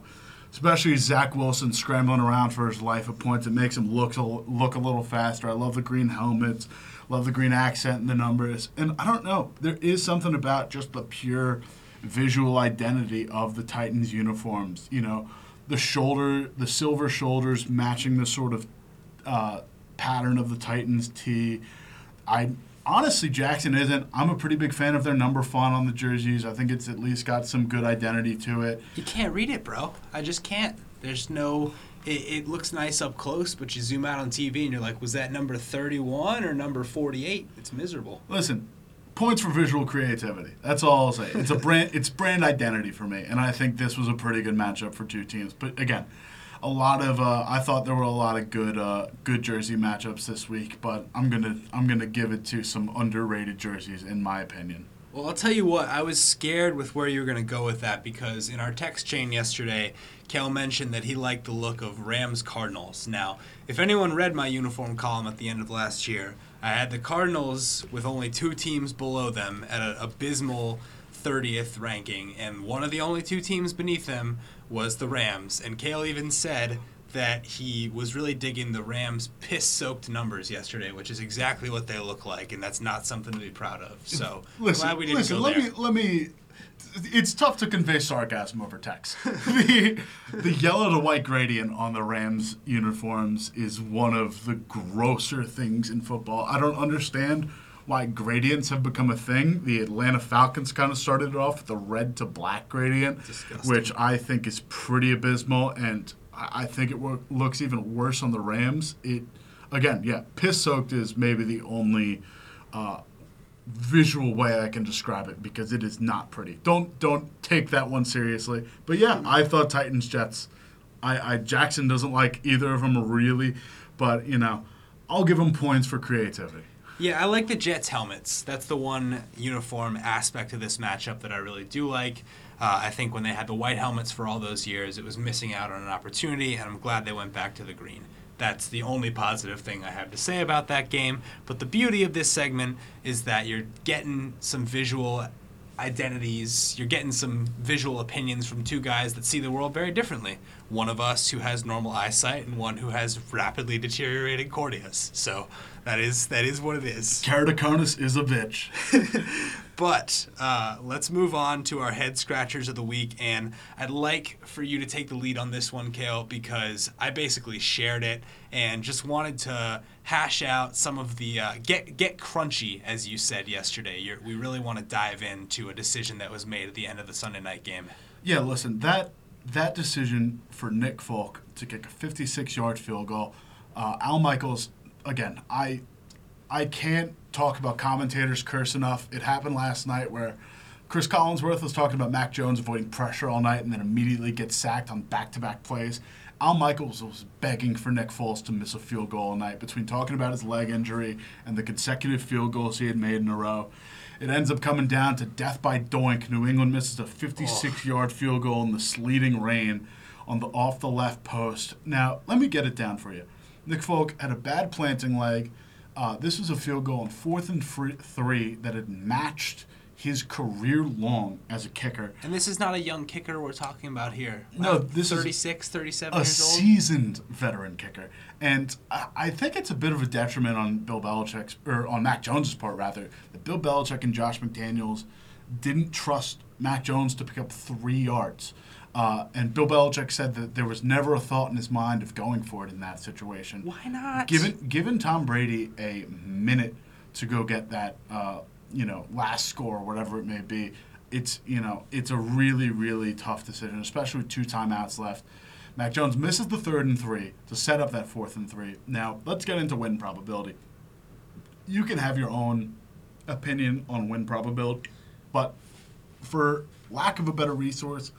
especially Zach Wilson scrambling around for his life at points. It makes him look look a little faster. I love the green helmets, love the green accent and the numbers. And I don't know, there is something about just the pure visual identity of the Titans uniforms. You know, the shoulder, the silver shoulders matching the sort of uh, pattern of the Titans tee. I honestly, Jackson isn't. I'm a pretty big fan of their number font on the jerseys. I think it's at least got some good identity to it. You can't read it, bro. I just can't. There's no. It, it looks nice up close, but you zoom out on TV and you're like, was that number 31 or number 48? It's miserable. Listen, points for visual creativity. That's all I'll say. It's a brand. It's brand identity for me, and I think this was a pretty good matchup for two teams. But again, a lot of uh, I thought there were a lot of good uh, good jersey matchups this week, but I'm gonna I'm gonna give it to some underrated jerseys in my opinion. Well, I'll tell you what, I was scared with where you were going to go with that because in our text chain yesterday, Kel mentioned that he liked the look of Rams Cardinals. Now, if anyone read my uniform column at the end of last year, I had the Cardinals with only two teams below them at an abysmal 30th ranking, and one of the only two teams beneath them was the Rams. And Cale even said that he was really digging the Rams' piss-soaked numbers yesterday, which is exactly what they look like, and that's not something to be proud of. So listen, glad we didn't listen, go let there. me let me. It's tough to convey sarcasm over text. the, the yellow to white gradient on the Rams uniforms is one of the grosser things in football. I don't understand why gradients have become a thing. The Atlanta Falcons kind of started it off with the red to black gradient, Disgusting. which I think is pretty abysmal, and I I think it looks even worse on the Rams. It again, yeah, piss soaked is maybe the only uh, visual way I can describe it because it is not pretty. Don't don't take that one seriously. But yeah, I thought Titans Jets. I, I Jackson doesn't like either of them really, but you know, I'll give him points for creativity. Yeah, I like the Jets helmets. That's the one uniform aspect of this matchup that I really do like. Uh, I think when they had the white helmets for all those years, it was missing out on an opportunity, and I'm glad they went back to the green. That's the only positive thing I have to say about that game. But the beauty of this segment is that you're getting some visual identities, you're getting some visual opinions from two guys that see the world very differently. One of us who has normal eyesight, and one who has rapidly deteriorating corneas. So that is that is what it is. Keratoconus is a bitch. But uh, let's move on to our head scratchers of the week, and I'd like for you to take the lead on this one, Cale, because I basically shared it and just wanted to hash out some of the uh, get get crunchy, as you said yesterday. You're, we really want to dive into a decision that was made at the end of the Sunday night game. Yeah, listen, that that decision for Nick Folk to kick a 56-yard field goal, uh, Al Michaels, again, I I can't talk about commentators curse enough. It happened last night where Chris Collinsworth was talking about Mac Jones avoiding pressure all night and then immediately gets sacked on back-to-back plays. Al Michaels was begging for Nick Foles to miss a field goal all night between talking about his leg injury and the consecutive field goals he had made in a row. It ends up coming down to death by doink. New England misses a 56-yard field goal in the sleeting rain on the off the left post. Now, let me get it down for you. Nick Folk had a bad planting leg. Uh, this was a field goal on fourth and three that had matched his career long as a kicker. And this is not a young kicker we're talking about here. No, this is 36, 37 a years old. seasoned veteran kicker, and I, I think it's a bit of a detriment on Bill Belichick's or on Mac Jones's part rather that Bill Belichick and Josh McDaniels didn't trust Mac Jones to pick up three yards. Uh, and Bill Belichick said that there was never a thought in his mind of going for it in that situation. Why not? Given given Tom Brady a minute to go get that, uh, you know, last score, or whatever it may be, it's you know it's a really really tough decision, especially with two timeouts left. Mac Jones misses the third and three to set up that fourth and three. Now let's get into win probability. You can have your own opinion on win probability, but for lack of a better resource,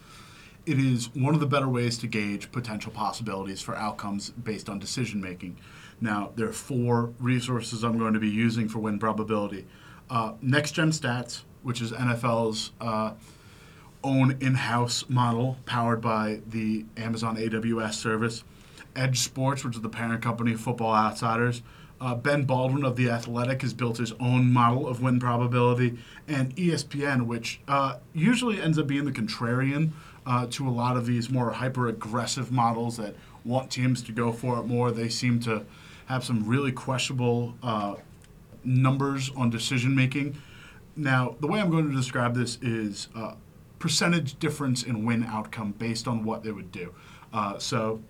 it is one of the better ways to gauge potential possibilities for outcomes based on decision making. Now, there are four resources I'm going to be using for win probability. Uh, Next Gen Stats, which is NFL's uh, own in house model powered by the Amazon AWS service. EdjSports, which is the parent company of Football Outsiders. Uh, ben Baldwin of The Athletic has built his own model of win probability. And ESPN, which uh, usually ends up being the contrarian uh, to a lot of these more hyper aggressive models that want teams to go for it more. They seem to have some really questionable uh, numbers on decision making. Now, the way I'm going to describe this is uh, percentage difference in win outcome based on what they would do. Uh, so,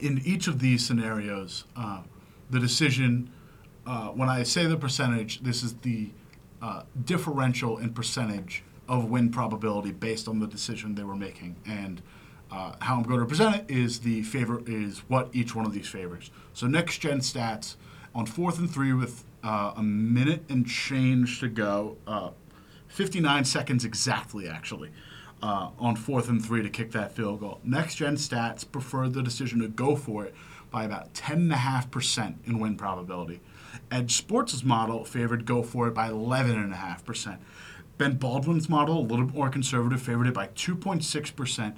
in each of these scenarios, uh, the decision, uh, when I say the percentage, this is the uh, differential in percentage of win probability based on the decision they were making. And uh, how I'm going to present it is the favor is what each one of these favors. So next gen stats on fourth and three with uh, a minute and change to go, uh, 59 seconds exactly actually. Uh, on fourth and three to kick that field goal. Next gen stats preferred the decision to go for it by about 10.5% in win probability. EdjSports' model favored go for it by 11.5%. Ben Baldwin's model, a little bit more conservative, favored it by 2.6%.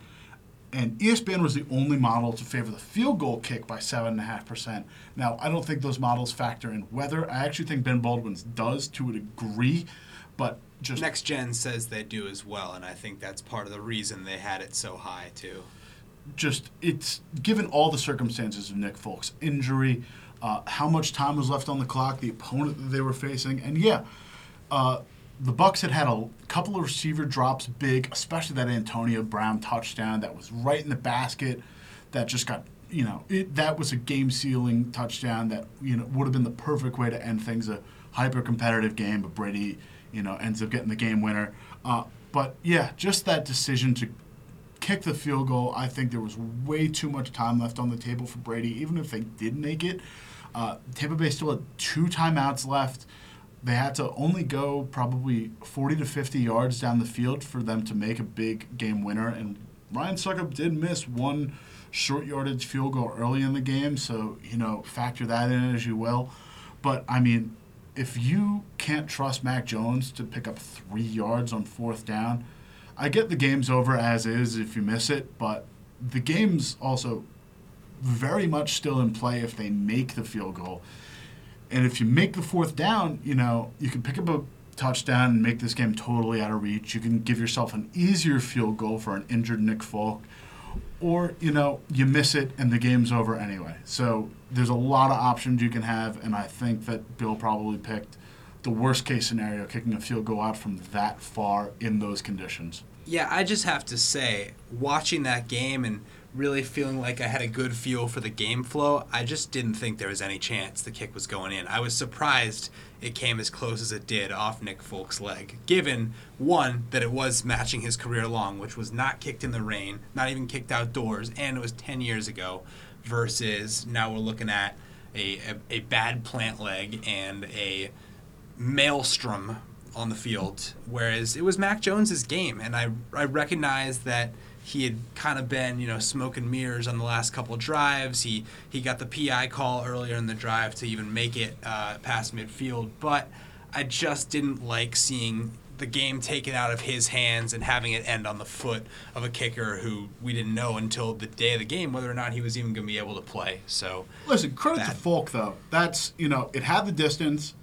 And ESPN was the only model to favor the field goal kick by 7.5%. Now, I don't think those models factor in weather. I actually think Ben Baldwin's does to a degree, but just Next Gen says they do as well, and I think that's part of the reason they had it so high too. just it's given all the circumstances of Nick Folk's injury, uh, how much time was left on the clock, the opponent that they were facing, and yeah, uh, the Bucks had had a couple of receiver drops, big, especially that Antonio Brown touchdown that was right in the basket, that just got you know it, that was a game sealing touchdown that you know would have been the perfect way to end things a hyper competitive game, but Brady you know ends up getting the game winner. Uh, but yeah, just that decision to kick the field goal. I think there was way too much time left on the table for Brady, even if they did make it. Uh, Tampa Bay still had two timeouts left. They had to only go probably 40 to 50 yards down the field for them to make a big game winner. And Ryan Succop did miss one short yardage field goal early in the game, so, you know, factor that in as you will. But, I mean, if you can't trust Mac Jones to pick up three yards on fourth down, I get the game's over as is if you miss it, but the game's also very much still in play if they make the field goal. And if you make the fourth down, you know, you can pick up a touchdown and make this game totally out of reach. You can give yourself an easier field goal for an injured Nick Folk. Or, you know, you miss it and the game's over anyway. So there's a lot of options you can have, and I think that Bill probably picked the worst case scenario, kicking a field goal out from that far in those conditions. Yeah, I just have to say, watching that game and really feeling like I had a good feel for the game flow, I just didn't think there was any chance the kick was going in. I was surprised it came as close as it did off Nick Folk's leg, given one that it was matching his career long, which was not kicked in the rain, not even kicked outdoors, and it was 10 years ago, versus now we're looking at a, a, a bad plant leg and a maelstrom on the field, whereas it was Mac Jones's game, and I I recognized that he had kind of been you know smoke and mirrors on the last couple of drives. He he got the PI call earlier in the drive to even make it uh, past midfield, but I just didn't like seeing the game taken out of his hands and having it end on the foot of a kicker who we didn't know until the day of the game whether or not he was even going to be able to play. So listen, credit that. to Folk though. That's you know it had the distance.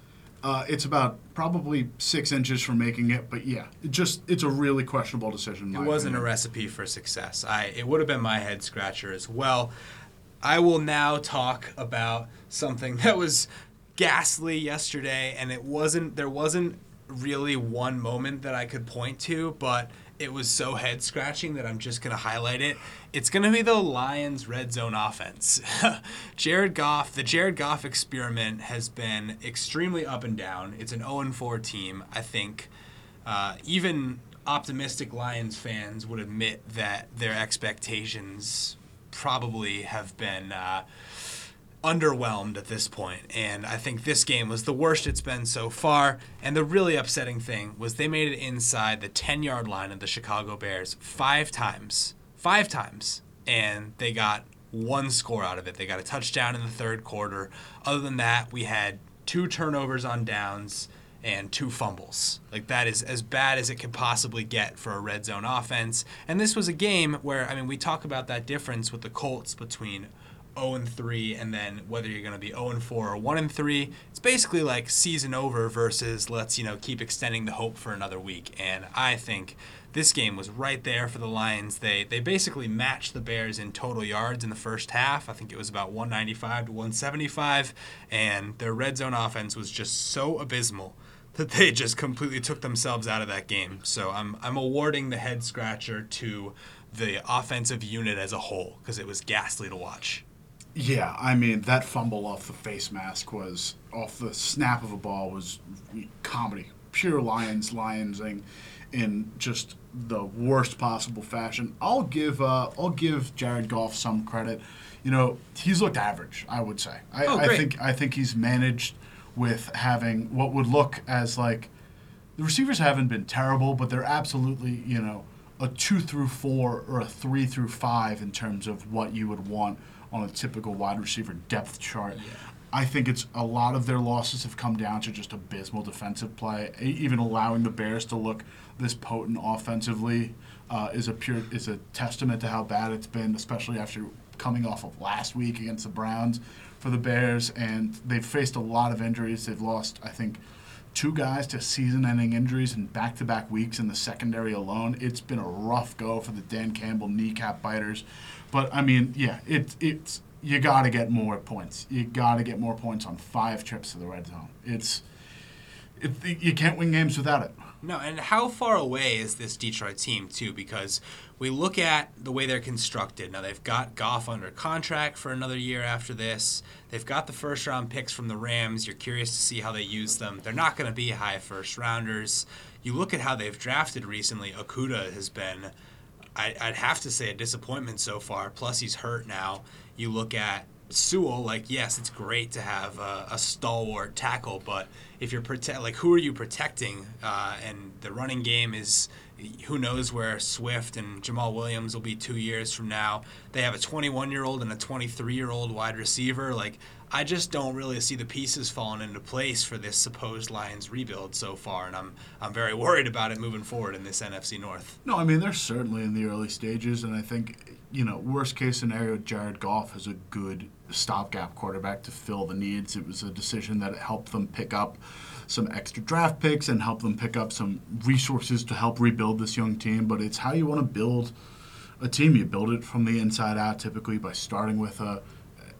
Uh, it's about probably six inches from making it, but yeah, it just it's a really questionable decision. It wasn't a recipe for success. I it would have been my head scratcher as well. I will now talk about something that was ghastly yesterday, and it wasn't. There wasn't really one moment that I could point to, but it was so head scratching that I'm just going to highlight it. It's going to be the Lions red zone offense. Jared Goff, the Jared Goff experiment has been extremely up and down. It's an 0 4 team. I think uh, even optimistic Lions fans would admit that their expectations probably have been. Uh, underwhelmed at this point. and I think this game was the worst it's been so far. And the really upsetting thing was they made it inside the 10 yard line of the Chicago Bears five times. Five times. And they got one score out of it. They got a touchdown in the third quarter. Other than that, we had two turnovers on downs and two fumbles. Like that is as bad as it could possibly get for a red zone offense. And this was a game where I mean we talk about that difference with the Colts between 0 and 3 and then whether you're going to be 0 and 4 or 1 and 3 it's basically like season over versus let's you know keep extending the hope for another week and i think this game was right there for the lions. They they basically matched the bears in total yards in the first half. I think it was about 195 to 175 and their red zone offense was just so abysmal that they just completely took themselves out of that game. So i'm i'm awarding the head scratcher to the offensive unit as a whole because it was ghastly to watch. Yeah, I mean that fumble off the face mask was off the snap of a ball was comedy, pure Lions Lionsing, in just the worst possible fashion. I'll give uh, I'll give Jared Goff some credit. You know he's looked average, I would say. I, oh, I think I think he's managed with having what would look as like the receivers haven't been terrible, but they're absolutely you know a two through four or a three through five in terms of what you would want on a typical wide receiver depth chart. Yeah. I think it's a lot of their losses have come down to just abysmal defensive play. Even allowing the Bears to look this potent offensively uh, is a pure is a testament to how bad it's been, especially after coming off of last week against the Browns for the Bears. And they've faced a lot of injuries. They've lost, I think, two guys to season-ending injuries in back-to-back weeks in the secondary alone. It's been a rough go for the Dan Campbell kneecap biters. But I mean, yeah, it, it's you got to get more points. You got to get more points on five trips to the red zone. It's it, you can't win games without it. No, and how far away is this Detroit team too? Because we look at the way they're constructed. Now they've got Goff under contract for another year after this. They've got the first round picks from the Rams. You're curious to see how they use them. They're not going to be high first rounders. You look at how they've drafted recently. Okudah has been I, would have to say a disappointment so far. Plus, he's hurt now. You look at Sewell, like yes, it's great to have a, a stalwart tackle, but if you're protect, like who are you protecting? Uh, and the running game is who knows where Swift and Jamaal Williams will be two years from now. They have a 21 year old and a 23 year old wide receiver. Like I just don't really see the pieces falling into place for this supposed Lions rebuild so far, and I'm I'm very worried about it moving forward in this NFC North. No, I mean they're certainly in the early stages, and I think you know worst case scenario, Jared Goff is a good stopgap quarterback to fill the needs. It was a decision that helped them pick up some extra draft picks and help them pick up some resources to help rebuild this young team. But it's how you want to build a team. You build it from the inside out, typically by starting with a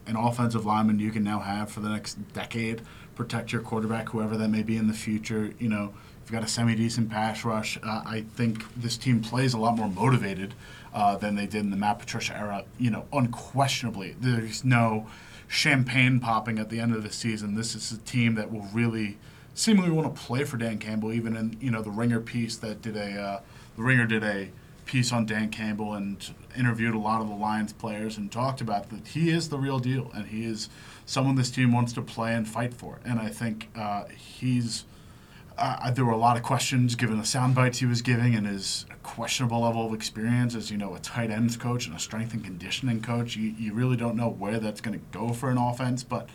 an offensive lineman you can now have for the next decade, protect your quarterback, whoever that may be in the future. You know, if you've got a semi decent pass rush. Uh, I think this team plays a lot more motivated uh, than they did in the Matt Patricia era. You know, unquestionably, there's no champagne popping at the end of the season. This is a team that will really seemingly want to play for Dan Campbell, even in you know the Ringer piece that did a uh, the Ringer did a piece on Dan Campbell and interviewed a lot of the Lions players and talked about that he is the real deal and he is someone this team wants to play and fight for. And I think uh, he's. Uh, there were a lot of questions given the sound bites he was giving and his questionable level of experience as you know a tight ends coach and a strength and conditioning coach. You, you really don't know where that's going to go for an offense, but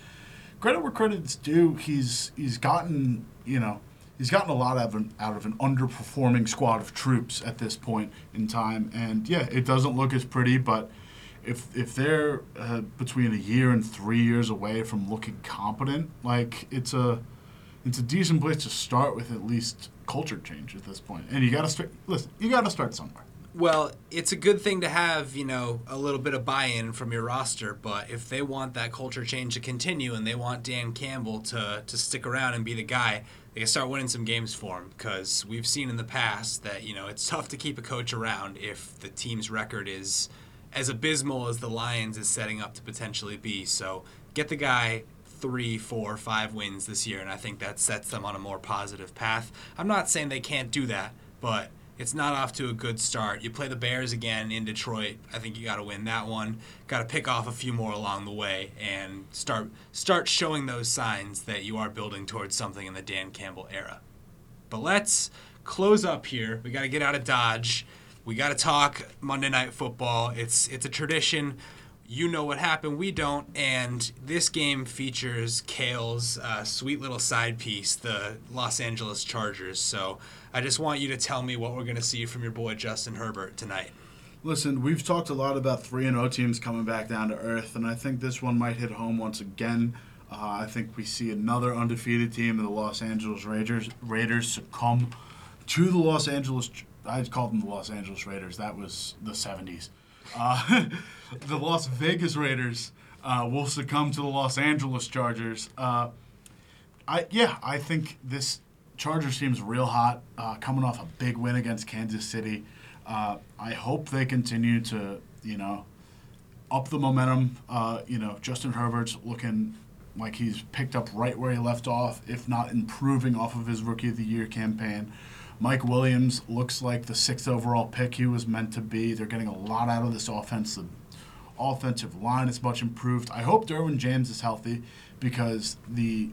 credit where credit's due. He's he's gotten you know he's gotten a lot out of an, out of an underperforming squad of troops at this point in time. And yeah, it doesn't look as pretty, but if if they're uh, between a year and three years away from looking competent, like it's a it's a decent place to start with at least culture change at this point. And you got to start. Listen, you got to start somewhere. Well, it's a good thing to have, you know, a little bit of buy-in from your roster, but if they want that culture change to continue and they want Dan Campbell to, to stick around and be the guy, they can start winning some games for him because we've seen in the past that, you know, it's tough to keep a coach around if the team's record is as abysmal as the Lions is setting up to potentially be. So get the guy three, four, five wins this year, and I think that sets them on a more positive path. I'm not saying they can't do that, but it's not off to a good start. You play the Bears again in Detroit. I think you got to win that one. Got to pick off a few more along the way and start start showing those signs that you are building towards something in the Dan Campbell era. But let's close up here. We got to get out of Dodge. We got to talk Monday Night Football. It's it's a tradition you know what happened, we don't. And this game features Cale's uh, sweet little side piece, the Los Angeles Chargers. So I just want you to tell me what we're going to see from your boy Justin Herbert tonight. Listen, we've talked a lot about 3 and 0 teams coming back down to earth, and I think this one might hit home once again. Uh, I think we see another undefeated team, the Los Angeles Raiders, Raiders succumb to the Los Angeles. I called them the Los Angeles Raiders. That was the 70s. Uh, the Las Vegas Raiders uh, will succumb to the Los Angeles Chargers. Uh, I yeah, I think this Chargers team's real hot, uh, coming off a big win against Kansas City. Uh, I hope they continue to you know up the momentum. Uh, you know, Justin Herbert's looking like he's picked up right where he left off, if not improving off of his Rookie of the Year campaign. Mike Williams looks like the sixth overall pick he was meant to be. They're getting a lot out of this offense. The offensive line is much improved. I hope Derwin James is healthy because the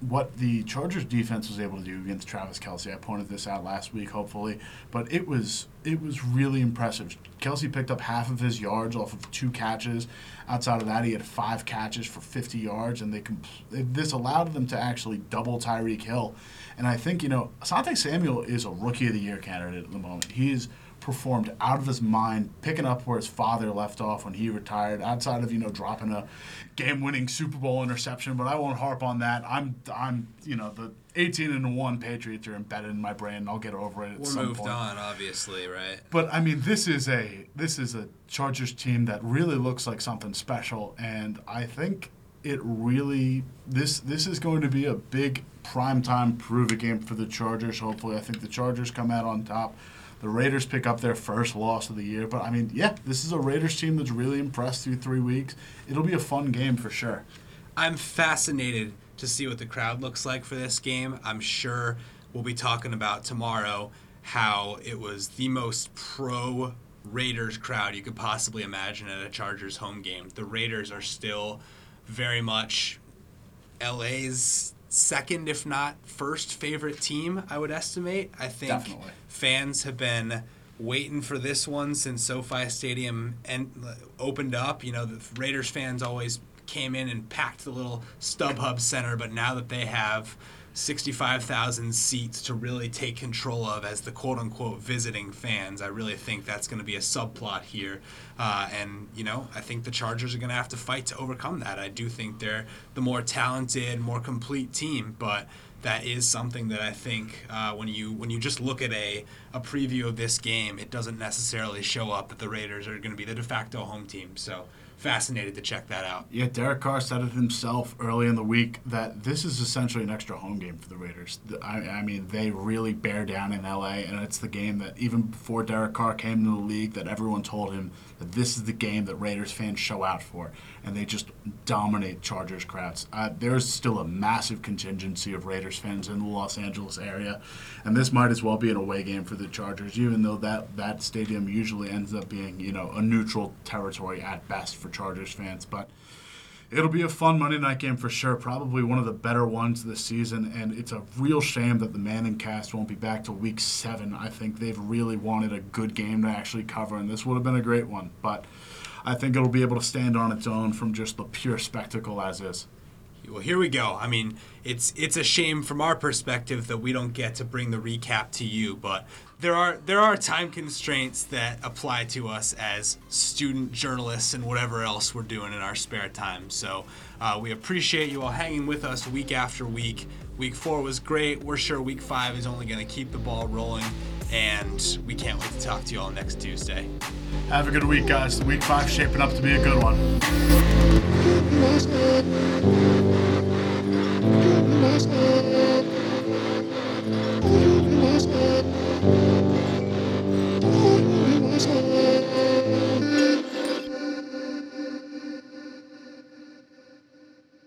what the Chargers defense was able to do against Travis Kelce. I pointed this out last week, hopefully, but it was it was really impressive. Kelce picked up half of his yards off of two catches. Outside of that, he had five catches for 50 yards, and they compl- this allowed them to actually double Tyreek Hill. And I think you know Asante Samuel is a Rookie of the Year candidate at the moment. He's performed out of his mind, picking up where his father left off when he retired. Outside of you know dropping a game-winning Super Bowl interception, but I won't harp on that. I'm I'm you know the 18 and one Patriots are embedded in my brain. I'll get over it at We're some moved point. on, obviously, right? But I mean, this is a this is a Chargers team that really looks like something special, and I think it really this this is going to be a big primetime prove it game for the Chargers. Hopefully, I think the Chargers come out on top. The Raiders pick up their first loss of the year, but I mean, yeah, this is a Raiders team that's really impressed through three weeks. It'll be a fun game for sure. I'm fascinated to see what the crowd looks like for this game. I'm sure we'll be talking about tomorrow how it was the most pro Raiders crowd you could possibly imagine at a Chargers home game. The Raiders are still very much LA's second, if not first, favorite team, I would estimate. I think Definitely. Fans have been waiting for this one since SoFi Stadium and opened up. You know, the Raiders fans always came in and packed the little StubHub Center, but now that they have 65,000 seats to really take control of as the quote unquote visiting fans, I really think that's going to be a subplot here. Uh, and, you know, I think the Chargers are going to have to fight to overcome that. I do think they're the more talented, more complete team, but that is something that I think uh, when you when you just look at a, a preview of this game, it doesn't necessarily show up that the Raiders are going to be the de facto home team. So fascinated to check that out. Yeah, Derek Carr said it himself early in the week that this is essentially an extra home game for the Raiders. I, I mean, they really bear down in LA, and it's the game that even before Derek Carr came into the league, that everyone told him that this is the game that Raiders fans show out for, and they just dominate Chargers crowds. Uh, there's still a massive contingency of Raiders fans in the Los Angeles area, and this might as well be an away game for the Chargers, even though that that stadium usually ends up being you know a neutral territory at best for Chargers fans, but. It'll be a fun Monday night game for sure. Probably one of the better ones this season, and it's a real shame that the Manning cast won't be back till week seven. I think they've really wanted a good game to actually cover, and this would have been a great one. But I think it'll be able to stand on its own from just the pure spectacle as is. Well, here we go. I mean, it's it's a shame from our perspective that we don't get to bring the recap to you, but there are there are time constraints that apply to us as student journalists and whatever else we're doing in our spare time. So uh, we appreciate you all hanging with us week after week. Week four was great. We're sure week five is only going to keep the ball rolling. And we can't wait to talk to you all next Tuesday. Have a good week, guys. Week five shaping up to be a good one.